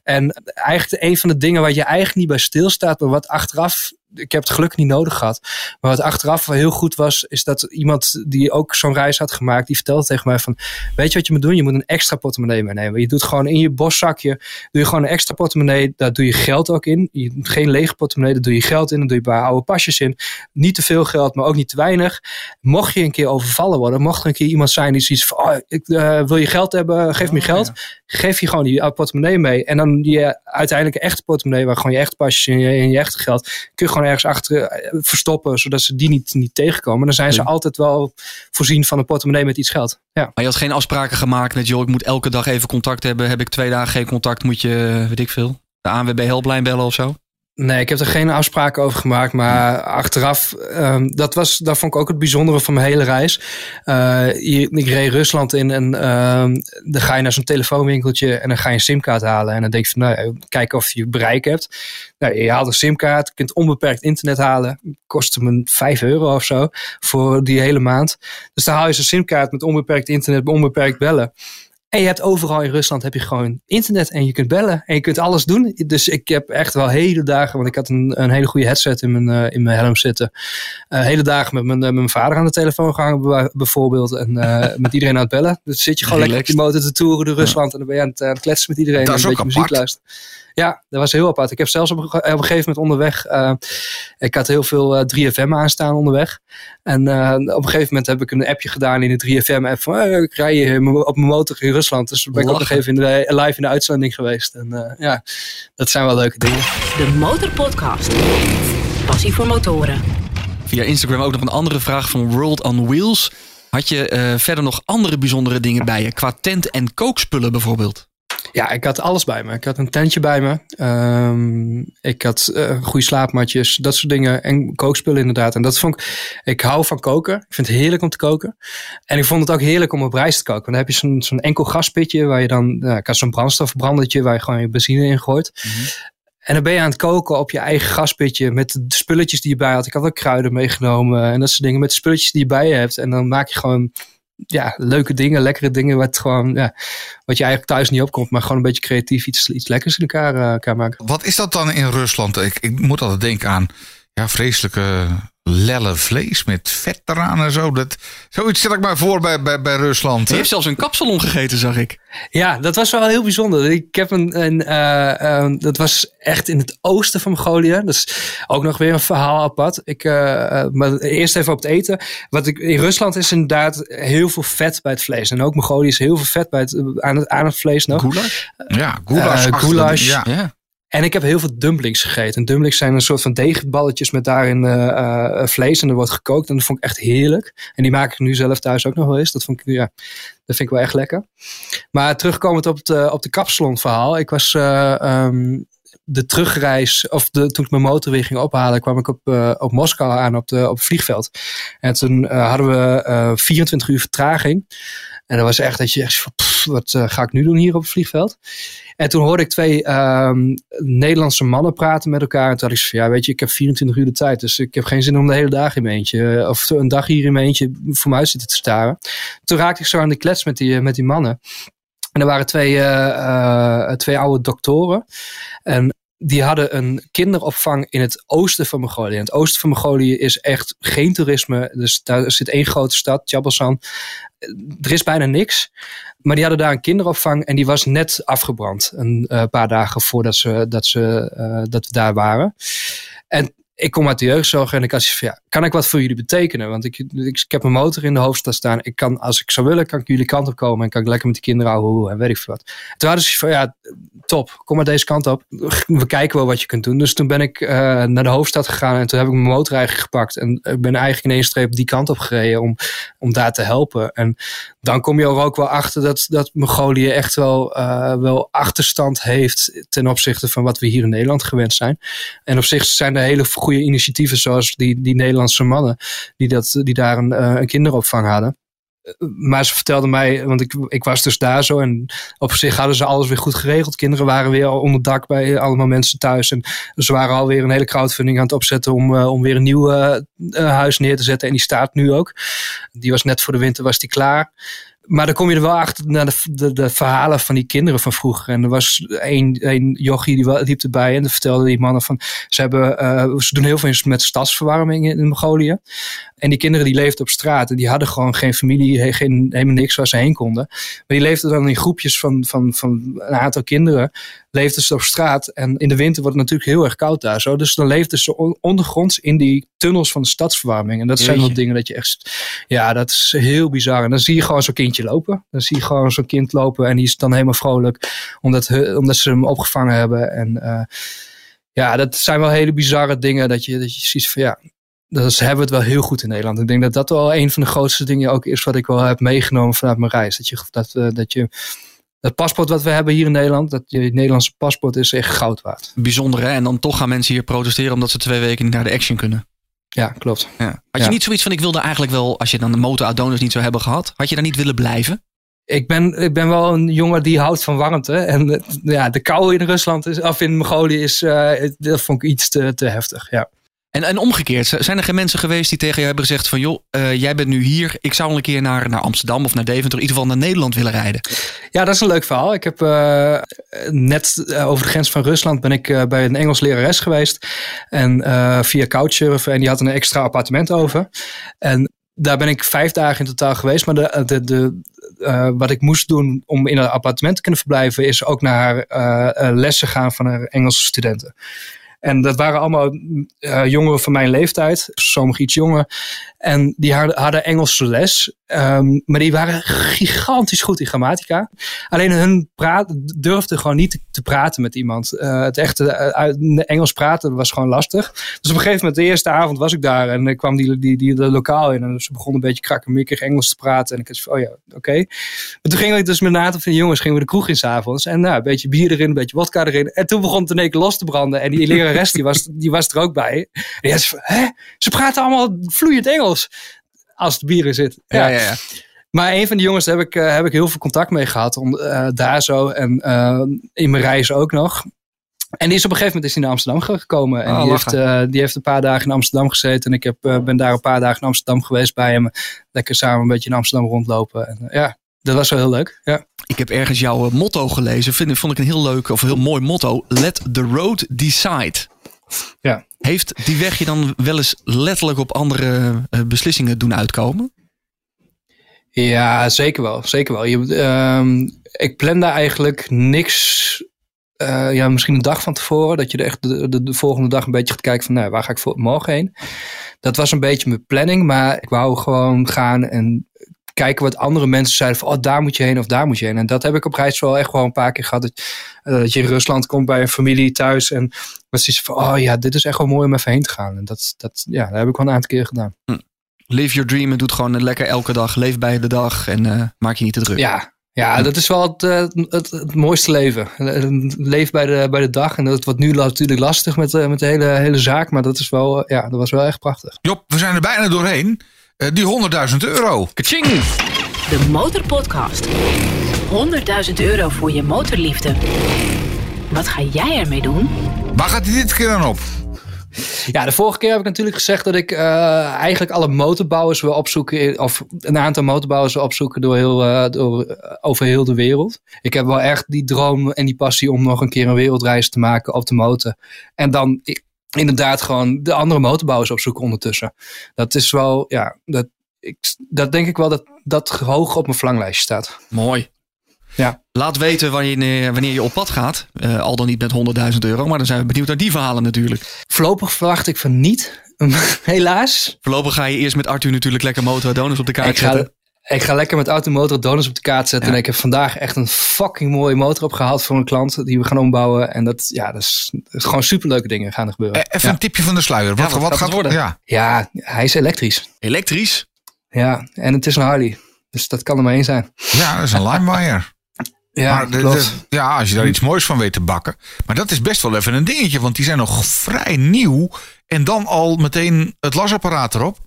En eigenlijk een van de dingen waar je eigenlijk niet bij stilstaat, maar wat achteraf ik heb het geluk niet nodig gehad. Maar wat achteraf wel heel goed was, is dat iemand die ook zo'n reis had gemaakt, die vertelde tegen mij van, weet je wat je moet doen? Je moet een extra portemonnee meenemen. Je doet gewoon in je boszakje, doe je gewoon een extra portemonnee, daar doe je geld ook in. Je, geen lege portemonnee, daar doe je geld in, dan doe je een paar oude pasjes in. Niet te veel geld, maar ook niet te weinig. Mocht je een keer overvallen worden, mocht er een keer iemand zijn die zoiets van, oh, ik uh, wil je geld hebben, geef me Oh, geld. Geef je gewoon die portemonnee mee. En dan je uiteindelijk echte portemonnee, waar gewoon je echte pasjes in je, in je echte geld, kun je gewoon ergens achter uh, verstoppen, zodat ze die niet, niet tegenkomen. Dan zijn ze Ja. altijd wel voorzien van een portemonnee met iets geld. Ja. Maar je had geen afspraken gemaakt met, joh, ik moet elke dag even contact hebben. Heb ik twee dagen geen contact, moet je, weet ik veel, de ANWB helplijn bellen of zo? Nee, ik heb er geen afspraken over gemaakt. Maar achteraf, um, dat, was, dat vond ik ook het bijzondere van mijn hele reis. Uh, ik reed Rusland in en um, dan ga je naar zo'n telefoonwinkeltje en dan ga je een simkaart halen. En dan denk je van, nou, kijken of je bereik hebt. Nou, je haalt een simkaart, kunt onbeperkt internet halen. Kost me 5 euro of zo voor die hele maand. Dus dan haal je zo'n simkaart met onbeperkt internet, onbeperkt bellen. En je hebt overal in Rusland heb je gewoon internet en je kunt bellen en je kunt alles doen. Dus ik heb echt wel hele dagen, want ik had een, een hele goede headset in mijn, uh, in mijn helm zitten. Uh, hele dagen met mijn, uh, met mijn vader aan de telefoon gehangen bijvoorbeeld. En met iedereen aan het bellen. Dus zit je gewoon lekker op je motor te toeren door Rusland. En dan ben je aan het, aan het kletsen met iedereen. Dat is en een ook beetje muziek luisteren. Ja, dat was heel apart. Ik heb zelfs op, op een gegeven moment onderweg. Uh, ik had heel veel uh, 3FM aanstaan onderweg. En uh, op een gegeven moment heb ik een appje gedaan in de 3FM-app. Van uh, ik rij je op mijn motor in Rusland. Dus ben ik ook nog even in de, live in de uitzending geweest. En ja, dat zijn wel leuke dingen. De Motorpodcast. Passie voor motoren. Via Instagram ook nog een andere vraag van World on Wheels. Had je verder nog andere bijzondere dingen bij je? Qua tent- en kookspullen bijvoorbeeld? Ja, ik had alles bij me. Ik had een tentje bij me. Um, ik had uh, goede slaapmatjes, dat soort dingen. En kookspullen inderdaad. En dat vond ik... Ik hou van koken. Ik vind het heerlijk om te koken. En ik vond het ook heerlijk om op reis te koken. Want dan heb je zo'n zo'n enkel gaspitje waar je dan... Ik had zo'n brandstofbrandertje waar je gewoon je benzine in gooit. Mm -hmm. En dan ben je aan het koken op je eigen gaspitje met de spulletjes die je bij had. Ik had ook kruiden meegenomen en dat soort dingen. Met de spulletjes die je bij je hebt. En dan maak je gewoon ja, leuke dingen, lekkere dingen, wat, gewoon, ja, wat je eigenlijk thuis niet opkomt, maar gewoon een beetje creatief iets, iets lekkers in elkaar, uh, elkaar maken. Wat is dat dan in Rusland? Ik, ik moet altijd denken aan ja, vreselijke lelle vlees met vet eraan en zo. Dat, zoiets stel ik maar voor bij, bij, bij Rusland. Je heeft zelfs een kapsalon gegeten, zag ik. Ja, dat was wel heel bijzonder. Ik heb een, een uh, uh, dat was echt in het oosten van Mongolië. Dat is ook nog weer een verhaal apart. Ik, uh, maar eerst even op het eten. Wat ik, in Rusland is inderdaad heel veel vet bij het vlees. En ook Mongolië is heel veel vet bij het, aan, het, aan het vlees nog. Goulash? Ja, goulash. goulash. Ja. En ik heb heel veel dumplings gegeten. Dumplings zijn een soort van deegballetjes met daarin uh, uh, vlees. En er wordt gekookt. En dat vond ik echt heerlijk. En die maak ik nu zelf thuis ook nog wel eens. Dat, vond ik, ja, dat vind ik wel echt lekker. Maar terugkomend op, het, op de kapsalon verhaal. Ik was um, de terugreis, of de, toen ik mijn motor weer ging ophalen, kwam ik op, op Moskou aan op, de, op het vliegveld. En toen hadden we uh, 24 uur vertraging. En dat was echt dat je echt wat uh, ga ik nu doen hier op het vliegveld? En toen hoorde ik twee um, Nederlandse mannen praten met elkaar. En toen had ik ja weet je, ik heb 24 uur de tijd. Dus ik heb geen zin om de hele dag in mijn eentje, of een dag hier in mijn eentje voor mij zitten te staren. Toen raakte ik zo aan de klets met die, met die mannen. En er waren twee, twee oude doktoren. En die hadden een kinderopvang in het oosten van Mongolië. In het oosten van Mongolië is echt geen toerisme. Dus daar zit één grote stad, Chabalsan. Er is bijna niks. Maar die hadden daar een kinderopvang en die was net afgebrand. Een uh, paar dagen voordat ze, dat, ze, uh, dat we daar waren. En ik kom uit de jeugdzorg en ik had van ja, kan ik wat voor jullie betekenen? Want ik, ik, heb een motor in de hoofdstad staan. Ik kan, als ik zou willen, kan ik jullie kant op komen en kan ik lekker met de kinderen houden en weet ik veel wat. Toen hadden ze van ja, top, kom maar deze kant op. We kijken wel wat je kunt doen. Dus toen ben ik uh, naar de hoofdstad gegaan en toen heb ik mijn motor eigenlijk gepakt. En ik ben eigenlijk in één streep die kant op gereden om, om daar te helpen. En dan kom je er ook wel achter dat, dat Mongolië echt wel, uh, wel achterstand heeft ten opzichte van wat we hier in Nederland gewend zijn. En op zich zijn er hele goede initiatieven zoals die, die Nederlandse mannen die, dat, die daar een, uh, een kinderopvang hadden. Maar ze vertelden mij, want ik, ik was dus daar zo en op zich hadden ze alles weer goed geregeld. Kinderen waren weer onder dak bij allemaal mensen thuis. En ze waren alweer een hele crowdfunding aan het opzetten om, uh, om weer een nieuw huis neer te zetten. En die staat nu ook. Die was net voor de winter was die klaar. Maar dan kom je er wel achter naar de, de, de, verhalen van die kinderen van vroeger. En er was één, één jochie die liep erbij en dan vertelde die mannen van... Ze, hebben, uh, ze doen heel veel met stadsverwarming in, in Mongolië. En die kinderen die leefden op straat en die hadden gewoon geen familie, geen, helemaal niks waar ze heen konden. Maar die leefden dan in groepjes van, van, van een aantal kinderen. Leefden ze op straat en in de winter wordt het natuurlijk heel erg koud daar zo. Dus dan leefden ze ondergronds in die tunnels van de stadsverwarming. En dat zijn wel dingen dat je echt, ja dat is heel bizar. En dan zie je gewoon zo'n kindje lopen. Dan zie je gewoon zo'n kind lopen en die is dan helemaal vrolijk omdat, omdat ze hem opgevangen hebben. En uh, ja, dat zijn wel hele bizarre dingen dat je, dat je ziet van ja, dus hebben we het wel heel goed in Nederland. Ik denk dat dat wel een van de grootste dingen ook is wat ik wel heb meegenomen vanuit mijn reis. Dat je, dat, uh, dat je, Het paspoort wat we hebben hier in Nederland, dat je Nederlandse paspoort is echt goud waard. Bijzonder hè? En dan toch gaan mensen hier protesteren omdat ze twee weken niet naar de action kunnen. Ja, klopt. Ja. Had je Ja. niet zoiets van, ik wilde eigenlijk wel, als je dan de motor Adonis niet zou hebben gehad, had je daar niet willen blijven? Ik ben, ik ben wel een jongen die houdt van warmte. En eh, ja, de kou in Rusland, is, of in Mongolië, is, eh, dat vond ik iets te, te heftig. Ja. En, en omgekeerd, zijn er geen mensen geweest die tegen jou hebben gezegd van, joh, eh, jij bent nu hier, ik zou een keer naar, naar Amsterdam of naar Deventer, in ieder geval naar Nederland willen rijden. Ja, dat is een leuk verhaal. Ik heb eh, net eh, over de grens van Rusland ben ik bij een Engels lerares geweest. En via Couchsurfen. En die had een extra appartement over. En daar ben ik vijf dagen in totaal geweest. Maar de, de, de, wat ik moest doen om in een appartement te kunnen verblijven... is ook naar lessen gaan van haar Engelse studenten. En dat waren allemaal eh, jongeren van mijn leeftijd, sommigen iets jonger. En die hadden, Engelse les, ehm, maar die waren gigantisch goed in grammatica. Alleen hun praat, durfden gewoon niet te, te praten met iemand. Eh, het echte eh, Engels praten was gewoon lastig. Dus op een gegeven moment, de eerste avond was ik daar en ik kwam die, die, die lokaal in. En ze begonnen een beetje krakkemikkig Engels te praten. En ik dacht, oh ja, oké. Maar toen ging ik dus met een van de jongens gingen we de kroeg in s'avonds. En nou, een beetje bier erin, een beetje wodka erin. En toen begon het in los te branden. En die lerares die was, die was er ook bij. En die had hè? Ze praten allemaal vloeiend Engels. Als het bier in zit. ja. Maar een van die jongens heb ik, eh, heb ik heel veel contact mee gehad. Om, eh, daar zo en eh, in mijn reizen ook nog. En die is op een gegeven moment is hij naar Amsterdam gekomen. En Oh, die, heeft, die heeft een paar dagen in Amsterdam gezeten. En ik heb, ben daar een paar dagen in Amsterdam geweest bij hem. Lekker samen een beetje in Amsterdam rondlopen. En, ja, dat was wel heel leuk. Ja. Ik heb ergens jouw motto gelezen, vind, vond ik een heel leuk of heel mooi motto. Let the road decide. Ja. Heeft die weg je dan wel eens letterlijk op andere eh, beslissingen doen uitkomen? Ja, zeker wel. Zeker wel. Je, ehm, ik plan daar eigenlijk niks. eh, ja, misschien een dag van tevoren. Dat je er echt de, de, de volgende dag een beetje gaat kijken van nou, waar ga ik voor, morgen heen. Dat was een beetje mijn planning. Maar ik wou gewoon gaan en kijken wat andere mensen zeiden van oh, daar moet je heen of daar moet je heen. En dat heb ik op reis wel echt gewoon een paar keer gehad. Dat, eh, dat je in Rusland komt bij een familie thuis. En wat ze van oh ja, dit is echt wel mooi om even heen te gaan. En dat, dat, ja, dat heb ik wel een aantal keer gedaan. Live your dream en doe het gewoon lekker elke dag. Leef bij de dag en eh, maak je niet te druk. Ja, ja, dat is wel het, eh, het, het mooiste leven. Leef bij de, bij de dag. En dat wordt nu natuurlijk lastig met, met de hele, hele zaak. Maar dat, is wel, ja, dat was wel echt prachtig. Job, we zijn er bijna doorheen. Eh, die 100.000 euro. Kaching! De Motorpodcast. 100.000 euro voor je motorliefde. Wat ga jij ermee doen? Waar gaat hij dit keer dan op? Ja, de vorige keer heb ik natuurlijk gezegd dat ik eh, eigenlijk alle motorbouwers wil opzoeken. in- Of een aantal motorbouwers wil opzoeken door heel, eh, door, eh, over heel de wereld. Ik heb wel echt die droom en die passie om nog een keer een wereldreis te maken op de motor. En dan inderdaad gewoon de andere motorbouwers opzoeken ondertussen. Dat is wel, ja, dat, ik, dat denk ik wel dat dat hoog op mijn verlanglijstje staat. Mooi. Ja. Laat weten wanneer, wanneer je op pad gaat. Eh, al dan niet met 100.000 euro. Maar dan zijn we benieuwd naar die verhalen natuurlijk. Voorlopig verwacht ik van niet, helaas. Voorlopig ga je eerst met Arthur natuurlijk lekker Motor Adonis op de kaart Ik ga, zetten. Ik ga lekker met automotor donuts op de kaart zetten. Ja. En ik heb vandaag echt een fucking mooie motor opgehaald voor een klant die we gaan ombouwen. En dat, ja, dat is, dat is gewoon superleuke dingen gaan er gebeuren. Eh, even ja. een tipje van de sluier. Wat, wat gaat worden? Ja. ja, hij is elektrisch. Elektrisch. Ja, en het is een Harley. Dus dat kan er maar één zijn. ja, dat is een limewire. Ja, maar de- klopt. de- ja, als je daar iets moois van weet te bakken. Maar dat is best wel even een dingetje. Want die zijn nog vrij nieuw. En dan al meteen het lasapparaat erop.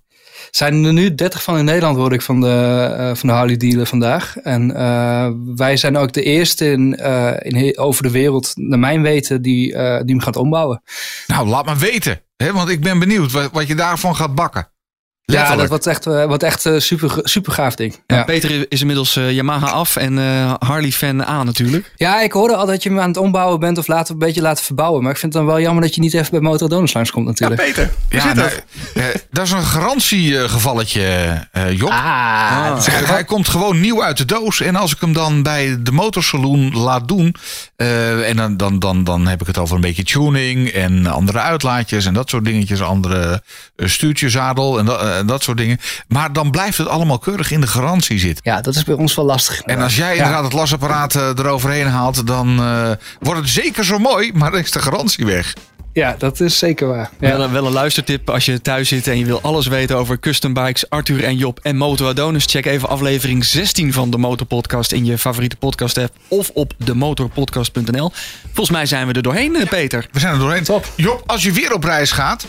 Zijn er nu 30 van in Nederland, hoorde ik van de, eh, van de Harley dealer vandaag. En eh, wij zijn ook de eerste in, eh, in over de wereld, naar mijn weten, die, die hem gaat ombouwen. Nou, laat maar weten. Hè, want ik ben benieuwd wat, wat je daarvan gaat bakken. Ja, dat wordt echt, eh, wordt echt eh, super, super gaaf ding. Ja, Ja. Peter is inmiddels eh, Yamaha af en eh, Harley fan aan natuurlijk. Ja, ik hoorde al dat je hem aan het ombouwen bent of laten, een beetje laten verbouwen. Maar ik vind het dan wel jammer dat je niet even bij Motor Donuts langs komt natuurlijk. Peter. Ja, nou, eh, dat is een garantiegevalletje, eh Job. Ah, is Hij, hij komt gewoon nieuw uit de doos. En als ik hem dan bij de motorsaloon laat doen. eh, en dan, dan, dan, dan heb ik het over een beetje tuning. En andere uitlaatjes. En dat soort dingetjes. Andere stuurtjeszadel. En dat, dat soort dingen. Maar dan blijft het allemaal keurig in de garantie zitten. ja, dat is bij ons wel lastig. En als jij inderdaad het lasapparaat eh, eroverheen haalt. Dan eh, wordt het zeker zo mooi. Maar dan is de garantie weg. Ja, dat is zeker waar. Ja. Wel, een, wel een luistertip als je thuis zit en je wil alles weten over custom bikes, Arthur en Job en Moto Adonis. Check even aflevering 16 van de Motorpodcast in je favoriete podcast app of op demotorpodcast.nl. Volgens mij zijn we er doorheen, eh, Peter. We zijn er doorheen. Top. Job, als je weer op reis gaat,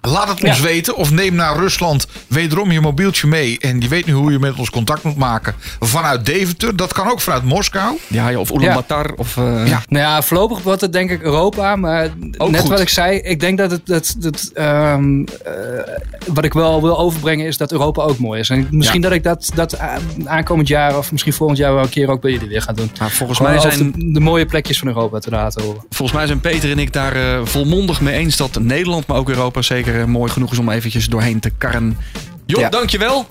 laat het ons Ja. weten. Of neem naar Rusland wederom je mobieltje mee. En je weet nu hoe je met ons contact moet maken. Vanuit Deventer. Dat kan ook vanuit Moskou. Ja, of Ulaanbaatar. Of, eh, Ja. Nou ja, voorlopig wordt het denk ik Europa. Maar Ook net goed. wat ik zei, ik denk dat het, dat, dat, ehm, eh, wat ik wel wil overbrengen is dat Europa ook mooi is. En misschien dat ik dat, dat aankomend jaar of misschien volgend jaar wel een keer ook bij jullie weer ga doen. Maar volgens Gewoon mij zijn de, de mooie plekjes van Europa te laten horen. Volgens mij zijn Peter en ik daar eh, volmondig mee eens dat Nederland, maar ook Europa zeker eh, mooi genoeg is om eventjes doorheen te karren. Job, Ja. dankjewel.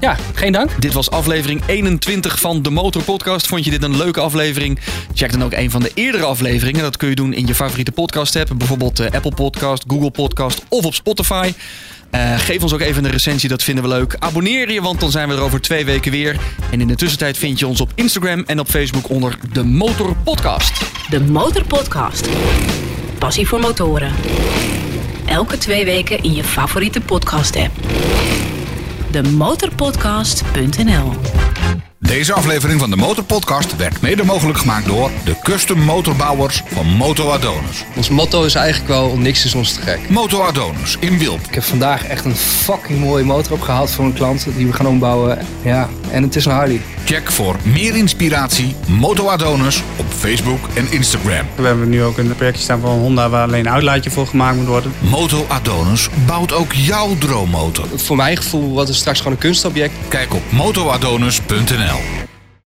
Ja, geen dank. Dit was aflevering 21 van de Motor Podcast. Vond je dit een leuke aflevering? Check dan ook een van de eerdere afleveringen. Dat kun je doen in je favoriete podcast app. Bijvoorbeeld eh, Apple Podcast, Google Podcast of op Spotify. Eh, geef ons ook even een recensie, dat vinden we leuk. Abonneer je, want dan zijn we er over twee weken weer. En in de tussentijd vind je ons op Instagram en op Facebook onder de Motor Podcast. De Motorpodcast. Passie voor motoren. Elke twee weken in je favoriete podcast-app. Demotorpodcast.nl Deze aflevering van de Motorpodcast werd mede mogelijk gemaakt door de custom motorbouwers van Moto Adonis. Ons motto is eigenlijk wel niks is ons te gek. Moto Adonis in Wilp. Ik heb vandaag echt een fucking mooie motor opgehaald voor een klant die we gaan ombouwen. Ja, en het is een Harley. Check voor meer inspiratie Moto Adonis op Facebook en Instagram. We hebben nu ook een projectje staan van Honda waar alleen een uitlaatje voor gemaakt moet worden. Moto Adonis bouwt ook jouw droommotor. Voor mijn gevoel wordt het straks gewoon een kunstobject. Kijk op motoadonis.nl now.